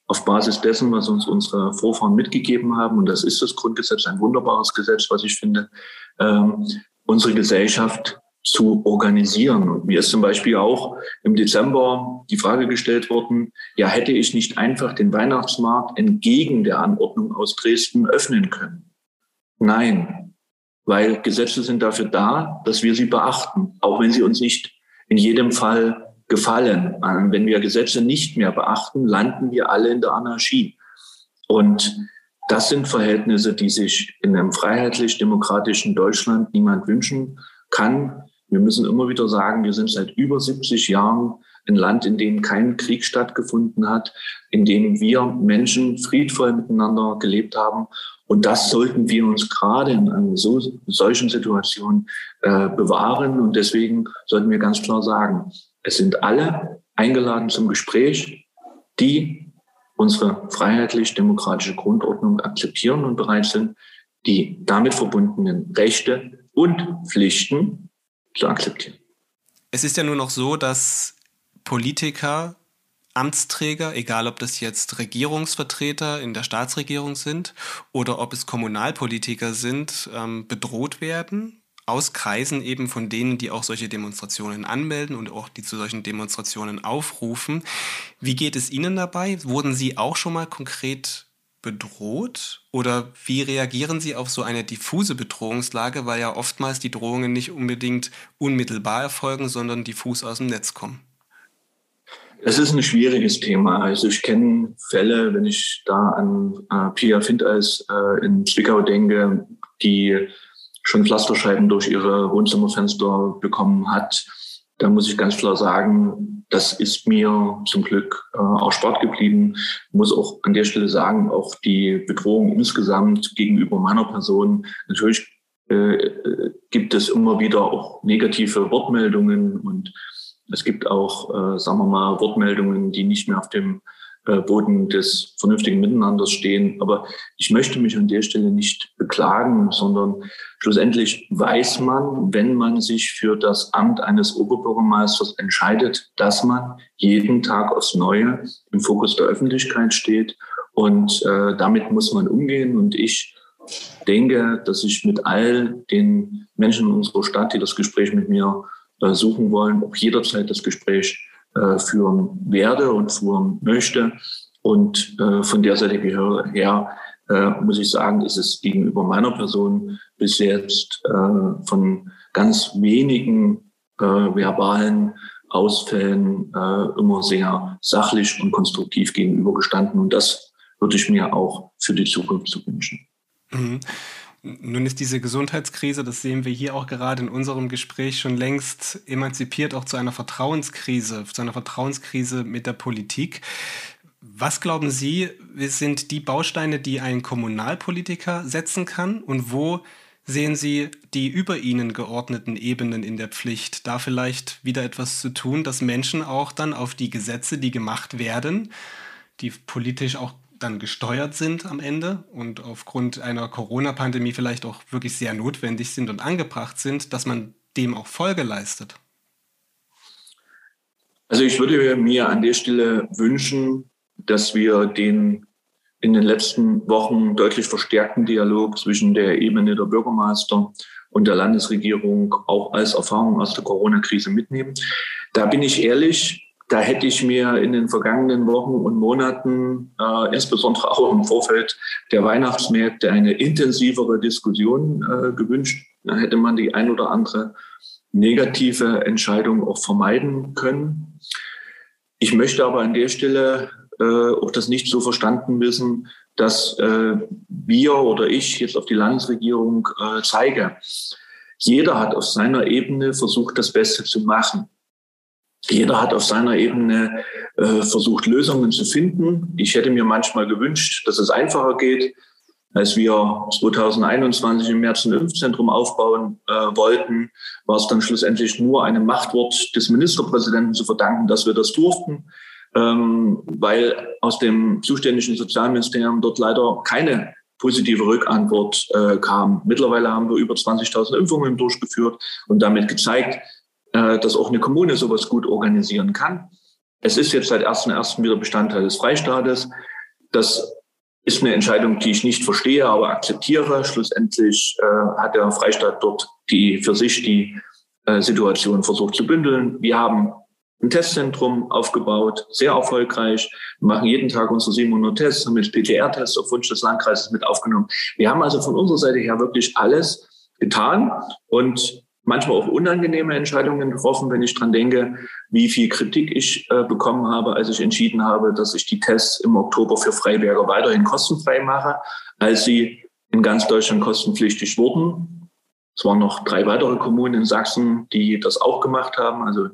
auf Basis dessen, was uns unsere Vorfahren mitgegeben haben, und das ist das Grundgesetz, ein wunderbares Gesetz, was ich finde, ähm, unsere Gesellschaft zu organisieren. Und mir ist zum Beispiel auch im Dezember die Frage gestellt worden, ja, hätte ich nicht einfach den Weihnachtsmarkt entgegen der Anordnung aus Dresden öffnen können? Nein, weil Gesetze sind dafür da, dass wir sie beachten, auch wenn sie uns nicht in jedem Fall gefallen. Wenn wir Gesetze nicht mehr beachten, landen wir alle in der Anarchie. Und das sind Verhältnisse, die sich in einem freiheitlich-demokratischen Deutschland niemand wünschen kann. Wir müssen immer wieder sagen, wir sind seit über 70 Jahren ein Land, in dem kein Krieg stattgefunden hat, in dem wir Menschen friedvoll miteinander gelebt haben. Und das sollten wir uns gerade in einer so, solchen Situation äh, bewahren. Und deswegen sollten wir ganz klar sagen, es sind alle eingeladen zum Gespräch, die unsere freiheitlich-demokratische Grundordnung akzeptieren und bereit sind, die damit verbundenen Rechte und Pflichten zu akzeptieren. Es ist ja nur noch so, dass Politiker, Amtsträger, egal ob das jetzt Regierungsvertreter in der Staatsregierung sind oder ob es Kommunalpolitiker sind, ähm, bedroht werden aus Kreisen eben von denen, die auch solche Demonstrationen anmelden und auch die zu solchen Demonstrationen aufrufen. Wie geht es Ihnen dabei? Wurden Sie auch schon mal konkret bedroht? Oder wie reagieren Sie auf so eine diffuse Bedrohungslage, weil ja oftmals die Drohungen nicht unbedingt unmittelbar erfolgen, sondern diffus aus dem Netz kommen? Es ist ein schwieriges Thema. Also ich kenne Fälle, wenn ich da an äh, Pia Findeis äh, in Zwickau denke, die schon Pflasterscheiben durch ihre Wohnzimmerfenster bekommen hat. Da muss ich ganz klar sagen, das ist mir zum Glück äh, auch Sport geblieben. Muss auch an der Stelle sagen, auch die Bedrohung insgesamt gegenüber meiner Person. Natürlich äh, gibt es immer wieder auch negative Wortmeldungen und es gibt auch, äh, sagen wir mal, Wortmeldungen, die nicht mehr auf dem äh, Boden des vernünftigen Miteinanders stehen. Aber ich möchte mich an der Stelle nicht beklagen, sondern schlussendlich weiß man, wenn man sich für das Amt eines Oberbürgermeisters entscheidet, dass man jeden Tag aufs Neue im Fokus der Öffentlichkeit steht. Und äh, damit muss man umgehen. Und ich denke, dass ich mit all den Menschen in unserer Stadt, die das Gespräch mit mir äh, suchen wollen, auch jederzeit das Gespräch äh, führen werde und führen möchte. Und äh, von der Seite her äh, muss ich sagen, ist es gegenüber meiner Person bis jetzt äh, von ganz wenigen äh, verbalen Ausfällen äh, immer sehr sachlich und konstruktiv gegenübergestanden. Und das würde ich mir auch für die Zukunft zu wünschen. Mhm. Nun ist diese Gesundheitskrise, das sehen wir hier auch gerade in unserem Gespräch, schon längst emanzipiert auch zu einer Vertrauenskrise, zu einer Vertrauenskrise mit der Politik. Was glauben Sie, sind die Bausteine, die ein Kommunalpolitiker setzen kann? Und wo sehen Sie die über Ihnen geordneten Ebenen in der Pflicht, da vielleicht wieder etwas zu tun, dass Menschen auch dann auf die Gesetze, die gemacht werden, die politisch auch dann gesteuert sind am Ende und aufgrund einer Corona-Pandemie vielleicht auch wirklich sehr notwendig sind und angebracht sind, dass man dem auch Folge leistet? Also ich würde mir an der Stelle wünschen, dass wir den in den letzten Wochen deutlich verstärkten Dialog zwischen der Ebene der Bürgermeister und der Landesregierung auch als Erfahrung aus der Corona-Krise mitnehmen. Da bin ich ehrlich, Da hätte ich mir in den vergangenen Wochen und Monaten, äh, insbesondere auch im Vorfeld der Weihnachtsmärkte, eine intensivere Diskussion äh, gewünscht. Da hätte man die ein oder andere negative Entscheidung auch vermeiden können. Ich möchte aber an der Stelle äh, auch das nicht so verstanden wissen, dass äh, wir oder ich jetzt auf die Landesregierung äh, zeige. Jeder hat auf seiner Ebene versucht, das Beste zu machen. Jeder hat auf seiner Ebene äh, versucht, Lösungen zu finden. Ich hätte mir manchmal gewünscht, dass es einfacher geht. Als wir 2021 im März ein Impfzentrum aufbauen äh, wollten, war es dann schlussendlich nur einem Machtwort des Ministerpräsidenten zu verdanken, dass wir das durften, ähm, weil aus dem zuständigen Sozialministerium dort leider keine positive Rückantwort äh, kam. Mittlerweile haben wir über 20.000 Impfungen durchgeführt und damit gezeigt, dass auch eine Kommune sowas gut organisieren kann. Es ist jetzt seit 1.1. wieder Bestandteil des Freistaates. Das ist eine Entscheidung, die ich nicht verstehe, aber akzeptiere. Schlussendlich äh, hat der Freistaat dort die für sich die äh, Situation versucht zu bündeln. Wir haben ein Testzentrum aufgebaut, sehr erfolgreich. Wir machen jeden Tag unsere 700 Tests, haben jetzt PCR-Tests auf Wunsch des Landkreises mit aufgenommen. Wir haben also von unserer Seite her wirklich alles getan und manchmal auch unangenehme Entscheidungen getroffen, wenn ich dran denke, wie viel Kritik ich äh, bekommen habe, als ich entschieden habe, dass ich die Tests im Oktober für Freiberger weiterhin kostenfrei mache, als sie in ganz Deutschland kostenpflichtig wurden. Es waren noch drei weitere Kommunen in Sachsen, die das auch gemacht haben. Also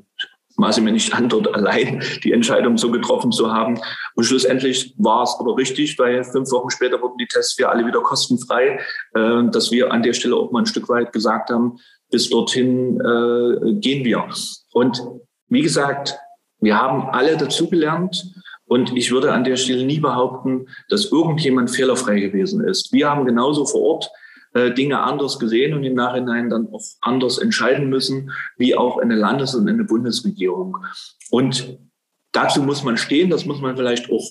maße mir nicht an, dort allein die Entscheidung so getroffen zu haben. Und schlussendlich war es aber richtig, weil fünf Wochen später wurden die Tests für alle wieder kostenfrei, äh, dass wir an der Stelle auch mal ein Stück weit gesagt haben, bis dorthin äh, gehen wir. Und wie gesagt, wir haben alle dazugelernt. Und ich würde an der Stelle nie behaupten, dass irgendjemand fehlerfrei gewesen ist. Wir haben genauso vor Ort äh, Dinge anders gesehen und im Nachhinein dann auch anders entscheiden müssen, wie auch eine Landes- und eine Bundesregierung. Und dazu muss man stehen, das muss man vielleicht auch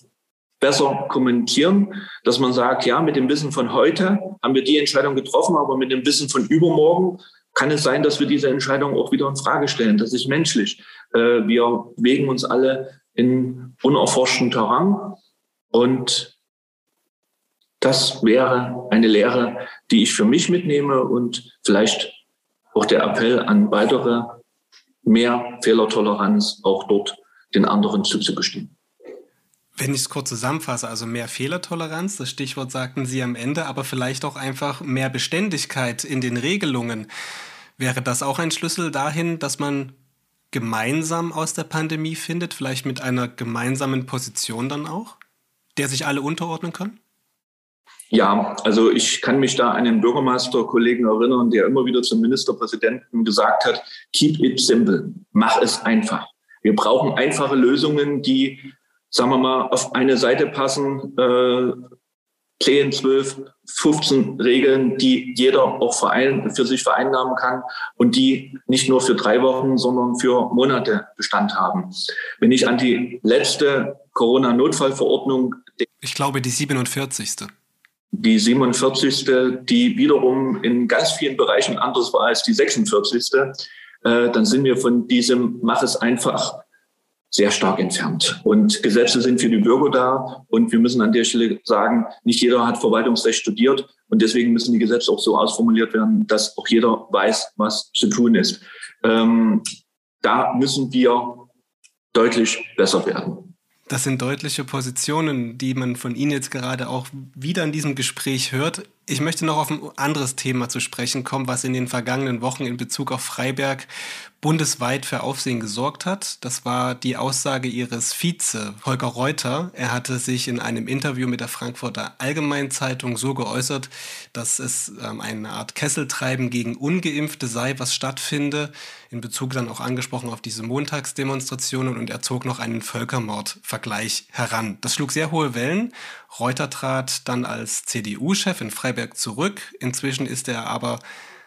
besser kommentieren, dass man sagt, ja, mit dem Wissen von heute haben wir die Entscheidung getroffen, aber mit dem Wissen von übermorgen kann es sein, dass wir diese Entscheidung auch wieder in Frage stellen. Das ist menschlich. Äh, wir wegen uns alle in unerforschten Terrain und das wäre eine Lehre, die ich für mich mitnehme und vielleicht auch der Appell an weitere mehr Fehlertoleranz auch dort den anderen zuzugestehen. Wenn ich es kurz zusammenfasse, also mehr Fehlertoleranz, das Stichwort sagten Sie am Ende, aber vielleicht auch einfach mehr Beständigkeit in den Regelungen. Wäre das auch ein Schlüssel dahin, dass man gemeinsam aus der Pandemie findet, vielleicht mit einer gemeinsamen Position dann auch, der sich alle unterordnen können? Ja, also ich kann mich da an den Bürgermeisterkollegen erinnern, der immer wieder zum Ministerpräsidenten gesagt hat, keep it simple, mach es einfach. Wir brauchen einfache Lösungen, die sagen wir mal, auf eine Seite passen, äh, 10, 12, 15 Regeln, die jeder auch für sich vereinnahmen kann und die nicht nur für drei Wochen, sondern für Monate Bestand haben. Wenn ich an die letzte Corona-Notfallverordnung Ich glaube, die 47. Die 47. die wiederum in ganz vielen Bereichen anders war als die 46. Äh, dann sind wir von diesem Mach es einfach sehr stark entfernt. Und Gesetze sind für die Bürger da. Und wir müssen an der Stelle sagen, nicht jeder hat Verwaltungsrecht studiert. Und deswegen müssen die Gesetze auch so ausformuliert werden, dass auch jeder weiß, was zu tun ist. Ähm, da müssen wir deutlich besser werden. Das sind deutliche Positionen, die man von Ihnen jetzt gerade auch wieder in diesem Gespräch hört. Ich möchte noch auf ein anderes Thema zu sprechen kommen, was in den vergangenen Wochen in Bezug auf Freiberg bundesweit für Aufsehen gesorgt hat. Das war die Aussage ihres Vize, Holger Reuter. Er hatte sich in einem Interview mit der Frankfurter Allgemeinen Zeitung so geäußert, dass es ähm, eine Art Kesseltreiben gegen Ungeimpfte sei, was stattfinde. In Bezug dann auch angesprochen auf diese Montagsdemonstrationen und er zog noch einen Völkermordvergleich heran. Das schlug sehr hohe Wellen. Reuter trat dann als CDU-Chef in Freiberg zurück. Inzwischen ist er aber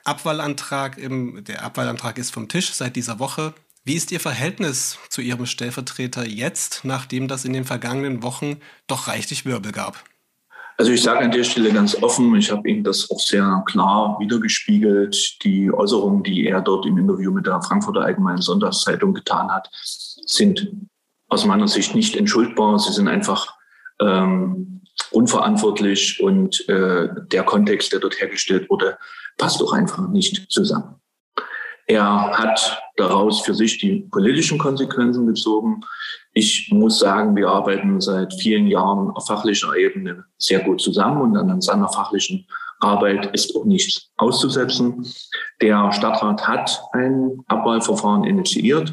Abwahlantrag im, der Abwahlantrag ist vom Tisch seit dieser Woche. Wie ist Ihr Verhältnis zu Ihrem Stellvertreter jetzt, nachdem das in den vergangenen Wochen doch reichlich Wirbel gab? Also ich sage an der Stelle ganz offen, ich habe ihm das auch sehr klar wiedergespiegelt. Die Äußerungen, die er dort im Interview mit der Frankfurter Allgemeinen Sonntagszeitung getan hat, sind aus meiner Sicht nicht entschuldbar. Sie sind einfach ähm, unverantwortlich und äh, der Kontext, der dort hergestellt wurde, passt doch einfach nicht zusammen. Er hat daraus für sich die politischen Konsequenzen gezogen. Ich muss sagen, wir arbeiten seit vielen Jahren auf fachlicher Ebene sehr gut zusammen und an seiner fachlichen Arbeit ist auch nichts auszusetzen. Der Stadtrat hat ein Abwahlverfahren initiiert.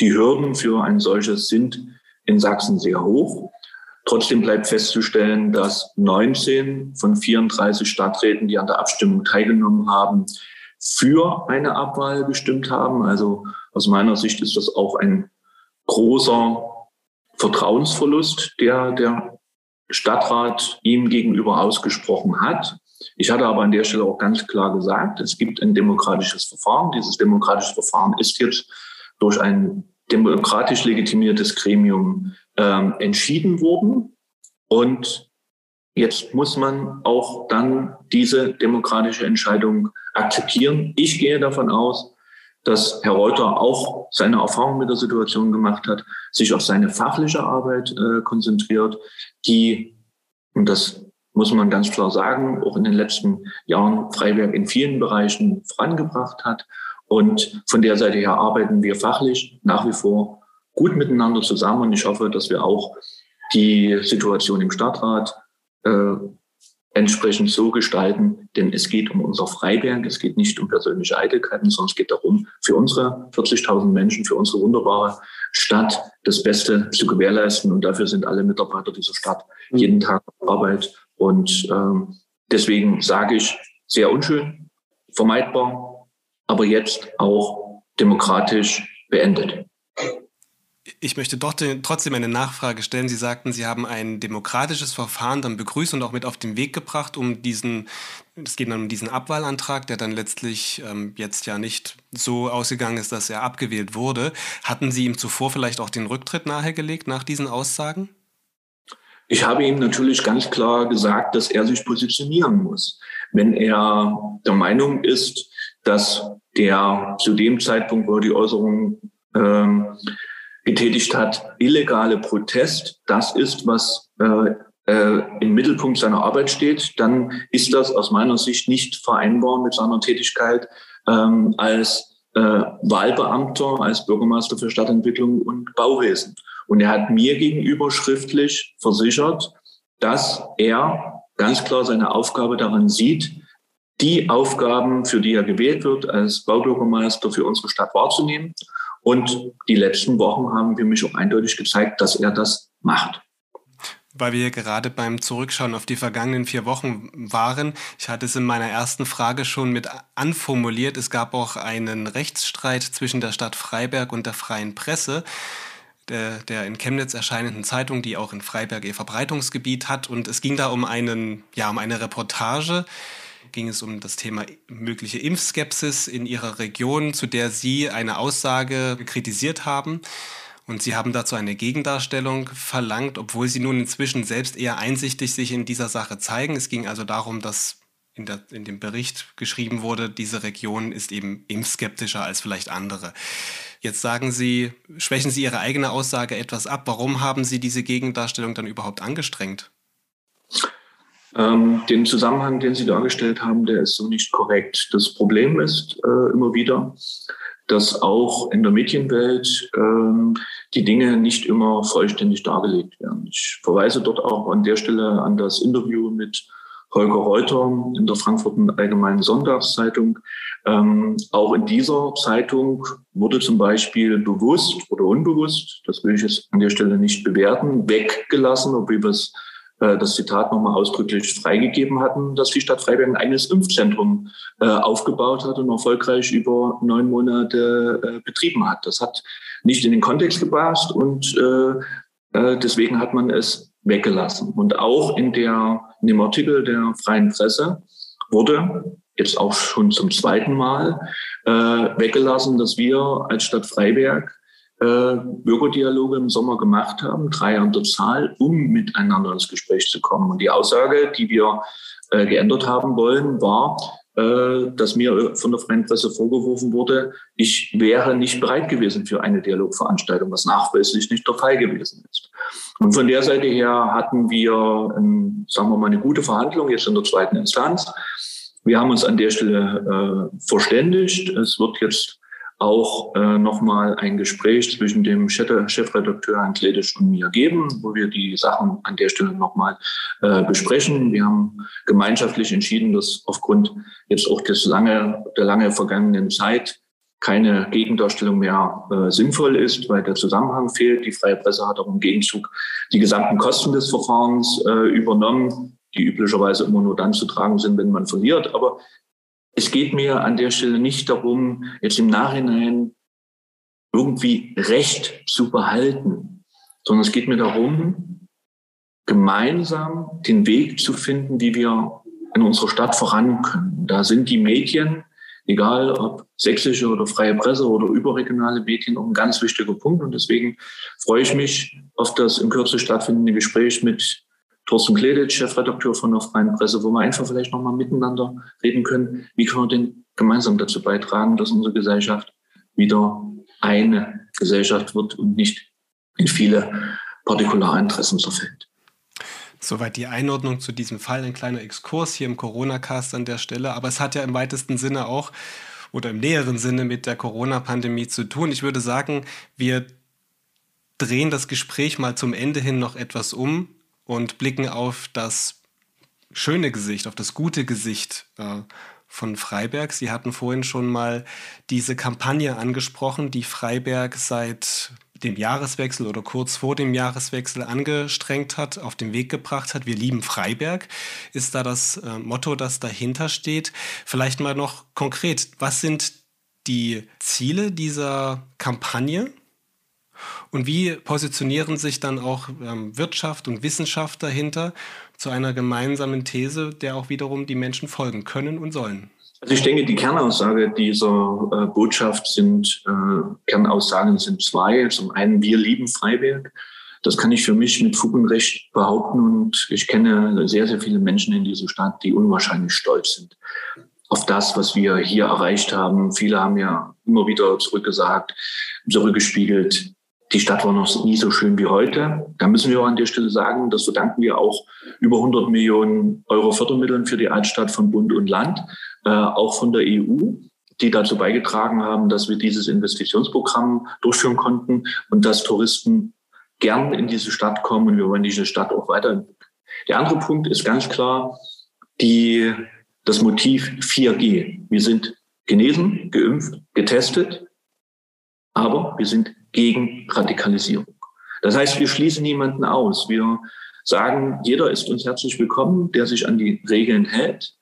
Die Hürden für ein solches sind in Sachsen sehr hoch. Trotzdem bleibt festzustellen, dass 19 von 34 Stadträten, die an der Abstimmung teilgenommen haben, für eine Abwahl gestimmt haben. Also aus meiner Sicht ist das auch ein großer Vertrauensverlust, der der Stadtrat ihm gegenüber ausgesprochen hat. Ich hatte aber an der Stelle auch ganz klar gesagt, es gibt ein demokratisches Verfahren. Dieses demokratische Verfahren ist jetzt durch ein demokratisch legitimiertes Gremium ähm, entschieden worden. Und jetzt muss man auch dann diese demokratische Entscheidung akzeptieren. Ich gehe davon aus, dass Herr Reuter auch seine Erfahrung mit der Situation gemacht hat, sich auf seine fachliche Arbeit äh, konzentriert, die, und das muss man ganz klar sagen, auch in den letzten Jahren Freiberg in vielen Bereichen vorangebracht hat. Und von der Seite her arbeiten wir fachlich nach wie vor gut miteinander zusammen. Und ich hoffe, dass wir auch die Situation im Stadtrat äh, entsprechend so gestalten, denn es geht um unser Freiberg, es geht nicht um persönliche Eitelkeiten, sondern es geht darum, für unsere 40.000 Menschen, für unsere wunderbare Stadt das Beste zu gewährleisten. Und dafür sind alle Mitarbeiter dieser Stadt jeden Tag auf Arbeit. Und ähm, deswegen sage ich, sehr unschön, vermeidbar, aber jetzt auch demokratisch beendet. Ich möchte doch trotzdem eine Nachfrage stellen. Sie sagten, Sie haben ein demokratisches Verfahren dann begrüßt und auch mit auf den Weg gebracht, um diesen, es geht dann um diesen Abwahlantrag, der dann letztlich ähm, jetzt ja nicht so ausgegangen ist, dass er abgewählt wurde. Hatten Sie ihm zuvor vielleicht auch den Rücktritt nahegelegt nach diesen Aussagen? Ich habe ihm natürlich ganz klar gesagt, dass er sich positionieren muss. Wenn er der Meinung ist, dass der zu dem Zeitpunkt, wo die Äußerung ähm, getätigt hat, illegale Protest, das ist, was äh, äh, im Mittelpunkt seiner Arbeit steht, dann ist das aus meiner Sicht nicht vereinbar mit seiner Tätigkeit ähm, als äh, Wahlbeamter, als Bürgermeister für Stadtentwicklung und Bauwesen. Und er hat mir gegenüber schriftlich versichert, dass er ganz klar seine Aufgabe darin sieht, die Aufgaben, für die er gewählt wird, als Baubürgermeister für unsere Stadt wahrzunehmen und die letzten Wochen haben wir mich auch eindeutig gezeigt, dass er das macht. Weil wir gerade beim Zurückschauen auf die vergangenen vier Wochen waren. Ich hatte es in meiner ersten Frage schon mit anformuliert. Es gab auch einen Rechtsstreit zwischen der Stadt Freiberg und der Freien Presse der, der in Chemnitz erscheinenden Zeitung, die auch in Freiberg ihr Verbreitungsgebiet hat. Und es ging da um einen, ja, um eine Reportage, ging es um das Thema mögliche Impfskepsis in ihrer Region, zu der Sie eine Aussage kritisiert haben. Und Sie haben dazu eine Gegendarstellung verlangt, obwohl Sie nun inzwischen selbst eher einsichtig sich in dieser Sache zeigen. Es ging also darum, dass in, der, in dem Bericht geschrieben wurde, diese Region ist eben impfskeptischer als vielleicht andere. Jetzt sagen Sie, schwächen Sie Ihre eigene Aussage etwas ab. Warum haben Sie diese Gegendarstellung dann überhaupt angestrengt? Ähm, den Zusammenhang, den Sie dargestellt haben, der ist so nicht korrekt. Das Problem ist äh, immer wieder, dass auch in der Medienwelt ähm, die Dinge nicht immer vollständig dargelegt werden. Ich verweise dort auch an der Stelle an das Interview mit Holger Reuter in der Frankfurter Allgemeinen Sonntagszeitung. Ähm, auch in dieser Zeitung wurde zum Beispiel bewusst oder unbewusst, das will ich jetzt an der Stelle nicht bewerten, weggelassen, obwohl wir es äh, das Zitat nochmal ausdrücklich freigegeben hatten, dass die Stadt Freiberg ein eigenes Impfzentrum äh, aufgebaut hat und erfolgreich über neun Monate äh, betrieben hat. Das hat nicht in den Kontext gepasst und deswegen hat man es weggelassen. Und auch in, der, in dem Artikel der Freien Presse wurde jetzt auch schon zum zweiten Mal weggelassen, dass wir als Stadt Freiberg äh, Bürgerdialoge im Sommer gemacht haben, drei an der Zahl, um miteinander ins Gespräch zu kommen. Und die Aussage, die wir äh, geändert haben wollen, war, äh, dass mir von der Freien Presse vorgeworfen wurde, ich wäre nicht bereit gewesen für eine Dialogveranstaltung, was nachweislich nicht der Fall gewesen ist. Und von der Seite her hatten wir, ein, sagen wir mal, eine gute Verhandlung jetzt in der zweiten Instanz. Wir haben uns an der Stelle äh, verständigt. Es wird jetzt auch äh, nochmal ein Gespräch zwischen dem Chefredakteur Herrn Kledisch und mir geben, wo wir die Sachen an der Stelle nochmal äh, besprechen. Wir haben gemeinschaftlich entschieden, dass aufgrund jetzt auch des lange, der lange vergangenen Zeit keine Gegendarstellung mehr äh, sinnvoll ist, weil der Zusammenhang fehlt. Die freie Presse hat auch im Gegenzug die gesamten Kosten des Verfahrens äh, übernommen, die üblicherweise immer nur dann zu tragen sind, wenn man verliert. Aber es geht mir an der Stelle nicht darum, jetzt im Nachhinein irgendwie Recht zu behalten, sondern es geht mir darum, gemeinsam den Weg zu finden, wie wir in unserer Stadt voran können. Da sind die Medien, egal ob sächsische oder freie Presse oder überregionale Medien, auch ein ganz wichtiger Punkt. Und deswegen freue ich mich auf das in Kürze stattfindende Gespräch mit Thorsten Kleditsch, Chefredakteur von der Freien Presse, wo wir einfach vielleicht nochmal miteinander reden können, wie können wir denn gemeinsam dazu beitragen, dass unsere Gesellschaft wieder eine Gesellschaft wird und nicht in viele Partikularinteressen zerfällt. Soweit die Einordnung zu diesem Fall, ein kleiner Exkurs hier im Corona-Cast an der Stelle. Aber es hat ja im weitesten Sinne auch oder im näheren Sinne mit der Corona-Pandemie zu tun. Ich würde sagen, wir drehen das Gespräch mal zum Ende hin noch etwas um und blicken auf das schöne Gesicht, auf das gute Gesicht äh, von Freiberg. Sie hatten vorhin schon mal diese Kampagne angesprochen, die Freiberg seit dem Jahreswechsel oder kurz vor dem Jahreswechsel angestrengt hat, auf den Weg gebracht hat. Wir lieben Freiberg ist da das äh, Motto, das dahinter steht. Vielleicht mal noch konkret, was sind die Ziele dieser Kampagne? Und wie positionieren sich dann auch ähm, Wirtschaft und Wissenschaft dahinter zu einer gemeinsamen These, der auch wiederum die Menschen folgen können und sollen? Also ich denke, die Kernaussage dieser äh, Botschaft sind, äh, Kernaussagen sind zwei. Zum einen, wir lieben Freiberg. Das kann ich für mich mit Fug und Recht behaupten. Und ich kenne sehr, sehr viele Menschen in dieser Stadt, die unwahrscheinlich stolz sind auf das, was wir hier erreicht haben. Viele haben ja immer wieder zurückgesagt, zurückgespiegelt, die Stadt war noch nie so schön wie heute. Da müssen wir auch an der Stelle sagen, das verdanken wir auch über 100 Millionen Euro Fördermitteln für die Altstadt von Bund und Land, äh, auch von der EU, die dazu beigetragen haben, dass wir dieses Investitionsprogramm durchführen konnten und dass Touristen gern in diese Stadt kommen und wir wollen diese Stadt auch weiterentwickeln. Der andere Punkt ist ganz klar die, das Motiv 4G. Wir sind genesen, geimpft, getestet, aber wir sind gegen Radikalisierung. Das heißt, wir schließen niemanden aus. Wir sagen, jeder ist uns herzlich willkommen, der sich an die Regeln hält.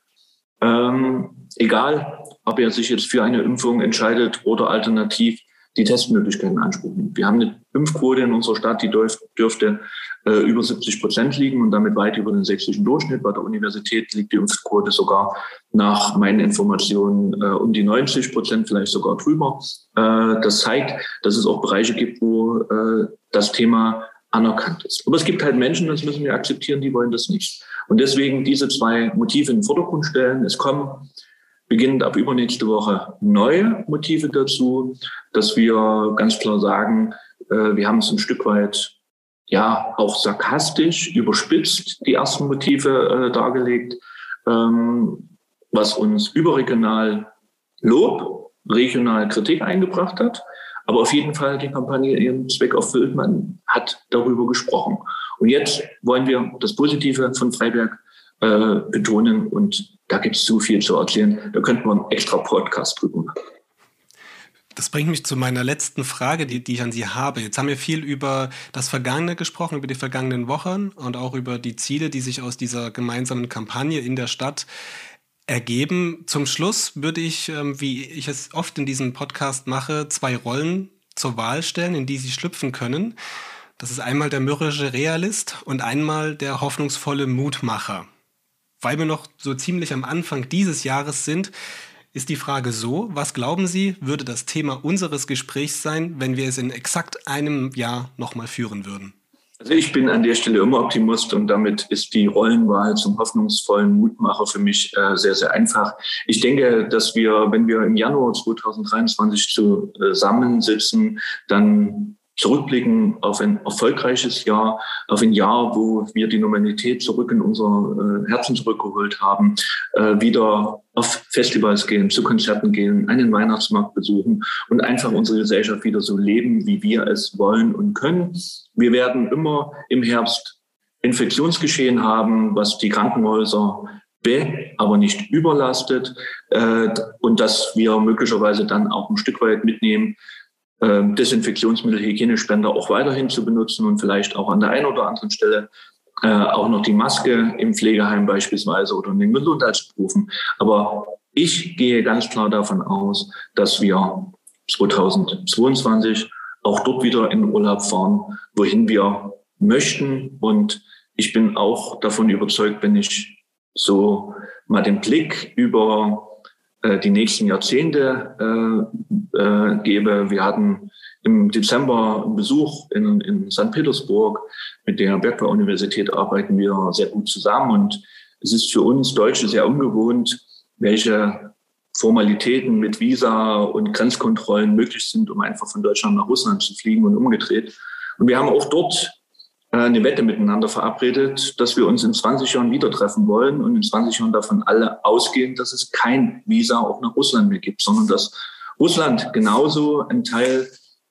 Ähm, egal, ob er sich jetzt für eine Impfung entscheidet oder alternativ die Testmöglichkeiten in Anspruch nimmt. Wir haben eine Impfquote in unserer Stadt, die dürfte äh, über 70 Prozent liegen und damit weit über den sächsischen Durchschnitt. Bei der Universität liegt die Impfquote sogar nach meinen Informationen äh, um die 90 Prozent, vielleicht sogar drüber. Äh, das zeigt, dass es auch Bereiche gibt, wo äh, das Thema anerkannt ist. Aber es gibt halt Menschen, das müssen wir akzeptieren, die wollen das nicht. Und deswegen diese zwei Motive in den Vordergrund stellen. Es kommen beginnend ab übernächste Woche neue Motive dazu, dass wir ganz klar sagen, wir haben es ein Stück weit ja auch sarkastisch überspitzt die ersten Motive äh, dargelegt, ähm, was uns überregional Lob, regional Kritik eingebracht hat. Aber auf jeden Fall die Kampagne ihren Zweck erfüllt. Man hat darüber gesprochen. Und jetzt wollen wir das Positive von Freiberg äh, betonen und da gibt es zu viel zu erzählen. Da könnten wir einen extra Podcast drüber machen. Das bringt mich zu meiner letzten Frage, die, die ich an Sie habe. Jetzt haben wir viel über das Vergangene gesprochen, über die vergangenen Wochen und auch über die Ziele, die sich aus dieser gemeinsamen Kampagne in der Stadt ergeben. Zum Schluss würde ich, ähm, wie ich es oft in diesem Podcast mache, zwei Rollen zur Wahl stellen, in die Sie schlüpfen können. Das ist einmal der mürrische Realist und einmal der hoffnungsvolle Mutmacher. Weil wir noch so ziemlich am Anfang dieses Jahres sind, ist die Frage so, was glauben Sie, würde das Thema unseres Gesprächs sein, wenn wir es in exakt einem Jahr nochmal führen würden? Also ich bin an der Stelle immer Optimist und damit ist die Rollenwahl zum hoffnungsvollen Mutmacher für mich äh, sehr, sehr einfach. Ich denke, dass wir, wenn wir im Januar 2023 zusammensitzen, dann zurückblicken auf ein erfolgreiches Jahr, auf ein Jahr, wo wir die Normalität zurück in unser äh, Herzen zurückgeholt haben, äh, wieder auf Festivals gehen, zu Konzerten gehen, einen Weihnachtsmarkt besuchen und einfach unsere Gesellschaft wieder so leben, wie wir es wollen und können. Wir werden immer im Herbst Infektionsgeschehen haben, was die Krankenhäuser be, aber nicht überlastet äh, und dass wir möglicherweise dann auch ein Stück weit mitnehmen, Desinfektionsmittel, Hygienespender auch weiterhin zu benutzen und vielleicht auch an der einen oder anderen Stelle äh, auch noch die Maske im Pflegeheim beispielsweise oder in den Gesundheitsberufen. Aber ich gehe ganz klar davon aus, dass wir 2022 auch dort wieder in Urlaub fahren, wohin wir möchten. Und ich bin auch davon überzeugt, wenn ich so mal den Blick über die nächsten Jahrzehnte äh, äh, gebe. Wir hatten im Dezember einen Besuch in, in St. Petersburg. Mit der Berkeley-Universität arbeiten wir sehr gut zusammen und es ist für uns Deutsche sehr ungewohnt, welche Formalitäten mit Visa und Grenzkontrollen möglich sind, um einfach von Deutschland nach Russland zu fliegen und umgedreht. Und wir haben auch dort äh, eine Wette miteinander verabredet, dass wir uns in 20 Jahren wieder treffen wollen und in 20 Jahren davon alle ausgehen, dass es kein Visa auch nach Russland mehr gibt, sondern dass Russland genauso ein Teil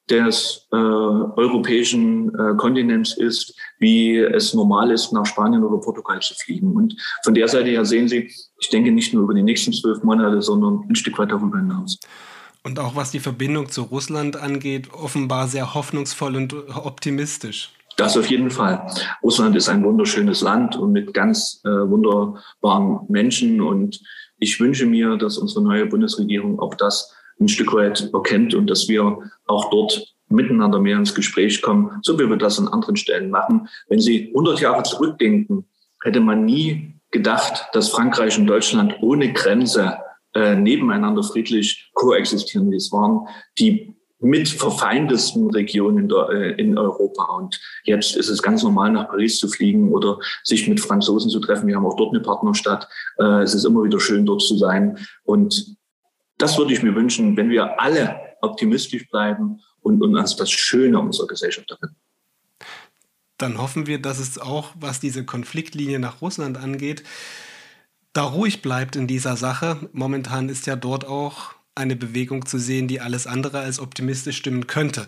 des äh, europäischen äh, Kontinents ist, wie es normal ist, nach Spanien oder Portugal zu fliegen. Und von der Seite her sehen Sie, ich denke nicht nur über die nächsten zwölf Monate, sondern ein Stück weit darüber hinaus. Und auch was die Verbindung zu Russland angeht, offenbar sehr hoffnungsvoll und optimistisch. Das auf jeden Fall. Russland ist ein wunderschönes Land und mit ganz äh, wunderbaren Menschen. Und ich wünsche mir, dass unsere neue Bundesregierung auch das ein Stück weit erkennt und dass wir auch dort miteinander mehr ins Gespräch kommen, so wie wir das an anderen Stellen machen. Wenn Sie 100 Jahre zurückdenken, hätte man nie gedacht, dass Frankreich und Deutschland ohne Grenze äh, nebeneinander friedlich koexistieren. Es waren die mit verfeindesten Regionen äh, in Europa. Und jetzt ist es ganz normal, nach Paris zu fliegen oder sich mit Franzosen zu treffen. Wir haben auch dort eine Partnerstadt. Äh, es ist immer wieder schön, dort zu sein. Und das würde ich mir wünschen, wenn wir alle optimistisch bleiben und, und uns das Schöne unserer Gesellschaft erinnern. Dann hoffen wir, dass es auch, was diese Konfliktlinie nach Russland angeht, da ruhig bleibt in dieser Sache. Momentan ist ja dort auch eine Bewegung zu sehen, die alles andere als optimistisch stimmen könnte.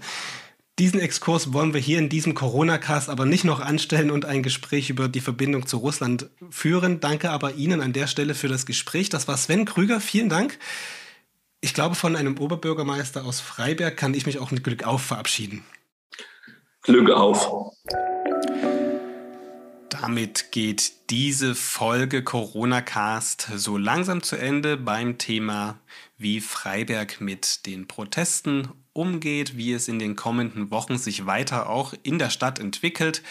Diesen Exkurs wollen wir hier in diesem Corona-Cast aber nicht noch anstellen und ein Gespräch über die Verbindung zu Russland führen. Danke aber Ihnen an der Stelle für das Gespräch. Das war Sven Krüger. Vielen Dank. Ich glaube, von einem Oberbürgermeister aus Freiberg kann ich mich auch mit Glück auf verabschieden. Glück auf. Damit geht diese Folge Corona Cast so langsam zu Ende beim Thema, wie Freiberg mit den Protesten umgeht, wie es in den kommenden Wochen sich weiter auch in der Stadt entwickelt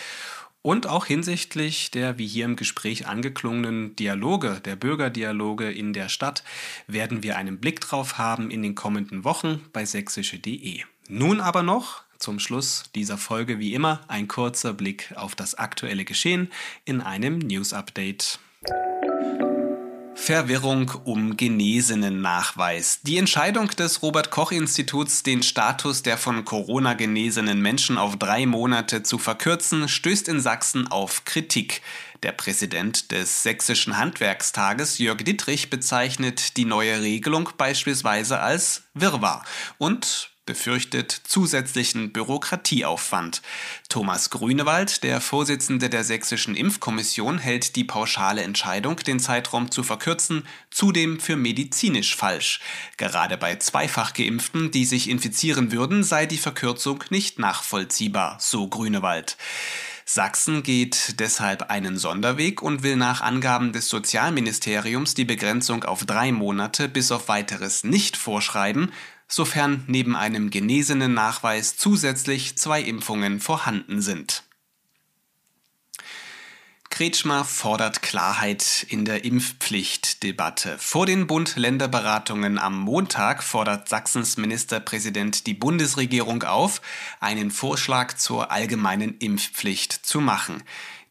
und auch hinsichtlich der, wie hier im Gespräch angeklungenen Dialoge, der Bürgerdialoge in der Stadt, werden wir einen Blick drauf haben in den kommenden Wochen bei sächsische.de. Nun aber noch zum Schluss dieser Folge wie immer ein kurzer Blick auf das aktuelle Geschehen in einem News Update. Verwirrung um Genesenen-Nachweis. Die Entscheidung des Robert Koch Instituts, den Status der von Corona genesenen Menschen auf drei Monate zu verkürzen, stößt in Sachsen auf Kritik. Der Präsident des Sächsischen Handwerkstages, Jörg Dittrich, bezeichnet die neue Regelung beispielsweise als Wirrwarr und befürchtet zusätzlichen Bürokratieaufwand. Thomas Grünewald, der Vorsitzende der Sächsischen Impfkommission, hält die pauschale Entscheidung, den Zeitraum zu verkürzen, zudem für medizinisch falsch. Gerade bei zweifach Geimpften, die sich infizieren würden, sei die Verkürzung nicht nachvollziehbar, so Grünewald. Sachsen geht deshalb einen Sonderweg und will nach Angaben des Sozialministeriums die Begrenzung auf drei Monate bis auf weiteres nicht vorschreiben, sofern neben einem genesenen Nachweis zusätzlich zwei Impfungen vorhanden sind. Kretschmer fordert Klarheit in der Impfpflichtdebatte. Vor den Bund-Länder-Beratungen am Montag fordert Sachsens Ministerpräsident die Bundesregierung auf, einen Vorschlag zur allgemeinen Impfpflicht zu machen.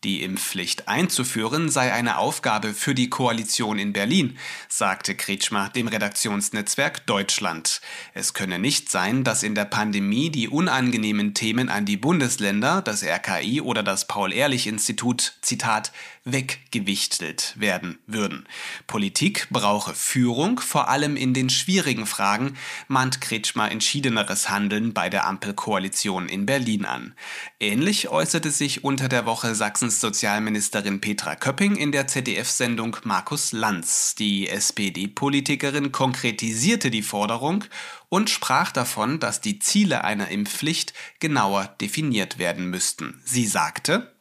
Die Impfpflicht einzuführen sei eine Aufgabe für die Koalition in Berlin, sagte Kretschmer dem Redaktionsnetzwerk Deutschland. Es könne nicht sein, dass in der Pandemie die unangenehmen Themen an die Bundesländer, das RKI oder das Paul-Ehrlich-Institut, Zitat, weggewichtelt werden würden. Politik brauche Führung, vor allem in den schwierigen Fragen, mahnt Kretschmer entschiedeneres Handeln bei der Ampelkoalition in Berlin an. Ähnlich äußerte sich unter der Woche Sachsens Sozialministerin Petra Köpping in der ZDF-Sendung Markus Lanz. Die SPD-Politikerin konkretisierte die Forderung und sprach davon, dass die Ziele einer Impfpflicht genauer definiert werden müssten. Sie sagte,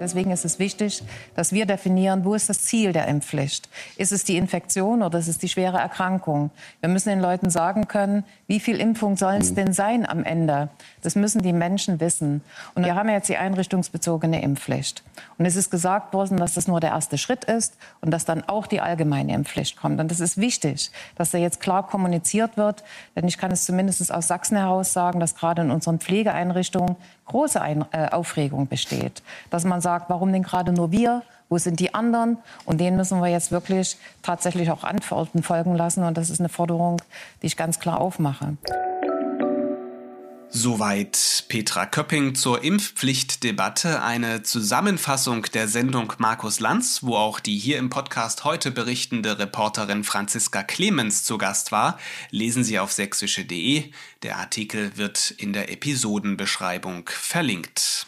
Deswegen ist es wichtig, dass wir definieren, wo ist das Ziel der Impfpflicht? Ist es die Infektion oder ist es die schwere Erkrankung? Wir müssen den Leuten sagen können, wie viel Impfung sollen es mhm. denn sein am Ende? Das müssen die Menschen wissen. Und wir haben jetzt die einrichtungsbezogene Impfpflicht. Und es ist gesagt worden, dass das nur der erste Schritt ist und dass dann auch die allgemeine Impfpflicht kommt. Und das ist wichtig, dass da jetzt klar kommuniziert wird. Denn ich kann es zumindest aus Sachsen heraus sagen, dass gerade in unseren Pflegeeinrichtungen große Ein äh, Aufregung besteht. Dass man sagt, warum denn gerade nur wir? Wo sind die anderen? Und denen müssen wir jetzt wirklich tatsächlich auch Antworten folgen lassen. Und das ist eine Forderung, die ich ganz klar aufmache. Soweit Petra Köpping zur Impfpflichtdebatte. Eine Zusammenfassung der Sendung Markus Lanz, wo auch die hier im Podcast heute berichtende Reporterin Franziska Clemens zu Gast war, lesen Sie auf sächsische.de. Der Artikel wird in der Episodenbeschreibung verlinkt.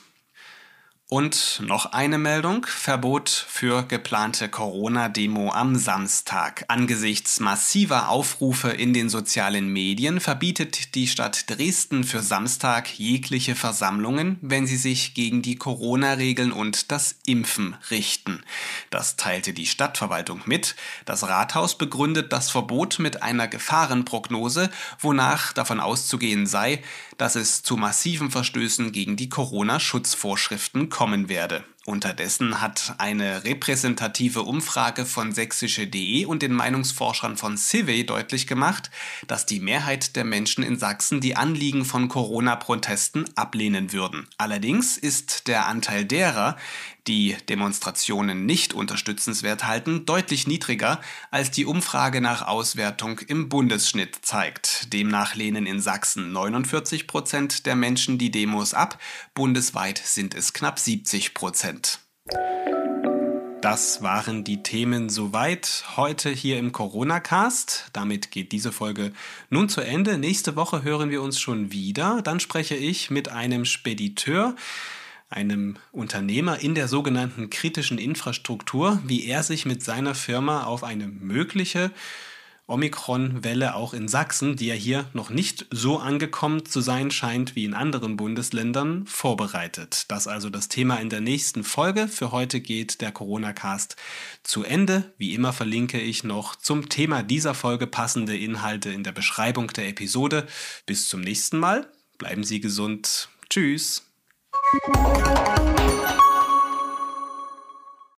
Und noch eine Meldung. Verbot für geplante Corona-Demo am Samstag. Angesichts massiver Aufrufe in den sozialen Medien verbietet die Stadt Dresden für Samstag jegliche Versammlungen, wenn sie sich gegen die Corona-Regeln und das Impfen richten. Das teilte die Stadtverwaltung mit. Das Rathaus begründet das Verbot mit einer Gefahrenprognose, wonach davon auszugehen sei, dass es zu massiven Verstößen gegen die Corona-Schutzvorschriften kommen werde. Unterdessen hat eine repräsentative Umfrage von sächsische.de und den Meinungsforschern von Civey deutlich gemacht, dass die Mehrheit der Menschen in Sachsen die Anliegen von Corona-Protesten ablehnen würden. Allerdings ist der Anteil derer, die Demonstrationen nicht unterstützenswert halten, deutlich niedriger, als die Umfrage nach Auswertung im Bundesschnitt zeigt. Demnach lehnen in Sachsen 49 Prozent der Menschen die Demos ab, bundesweit sind es knapp 70 Prozent. Das waren die Themen soweit heute hier im Corona-Cast. Damit geht diese Folge nun zu Ende. Nächste Woche hören wir uns schon wieder. Dann spreche ich mit einem Spediteur, einem Unternehmer in der sogenannten kritischen Infrastruktur, wie er sich mit seiner Firma auf eine mögliche Omikron-Welle auch in Sachsen, die ja hier noch nicht so angekommen zu sein scheint wie in anderen Bundesländern, vorbereitet. Das also das Thema in der nächsten Folge. Für heute geht der Corona-Cast zu Ende. Wie immer verlinke ich noch zum Thema dieser Folge passende Inhalte in der Beschreibung der Episode. Bis zum nächsten Mal. Bleiben Sie gesund. Tschüss. Música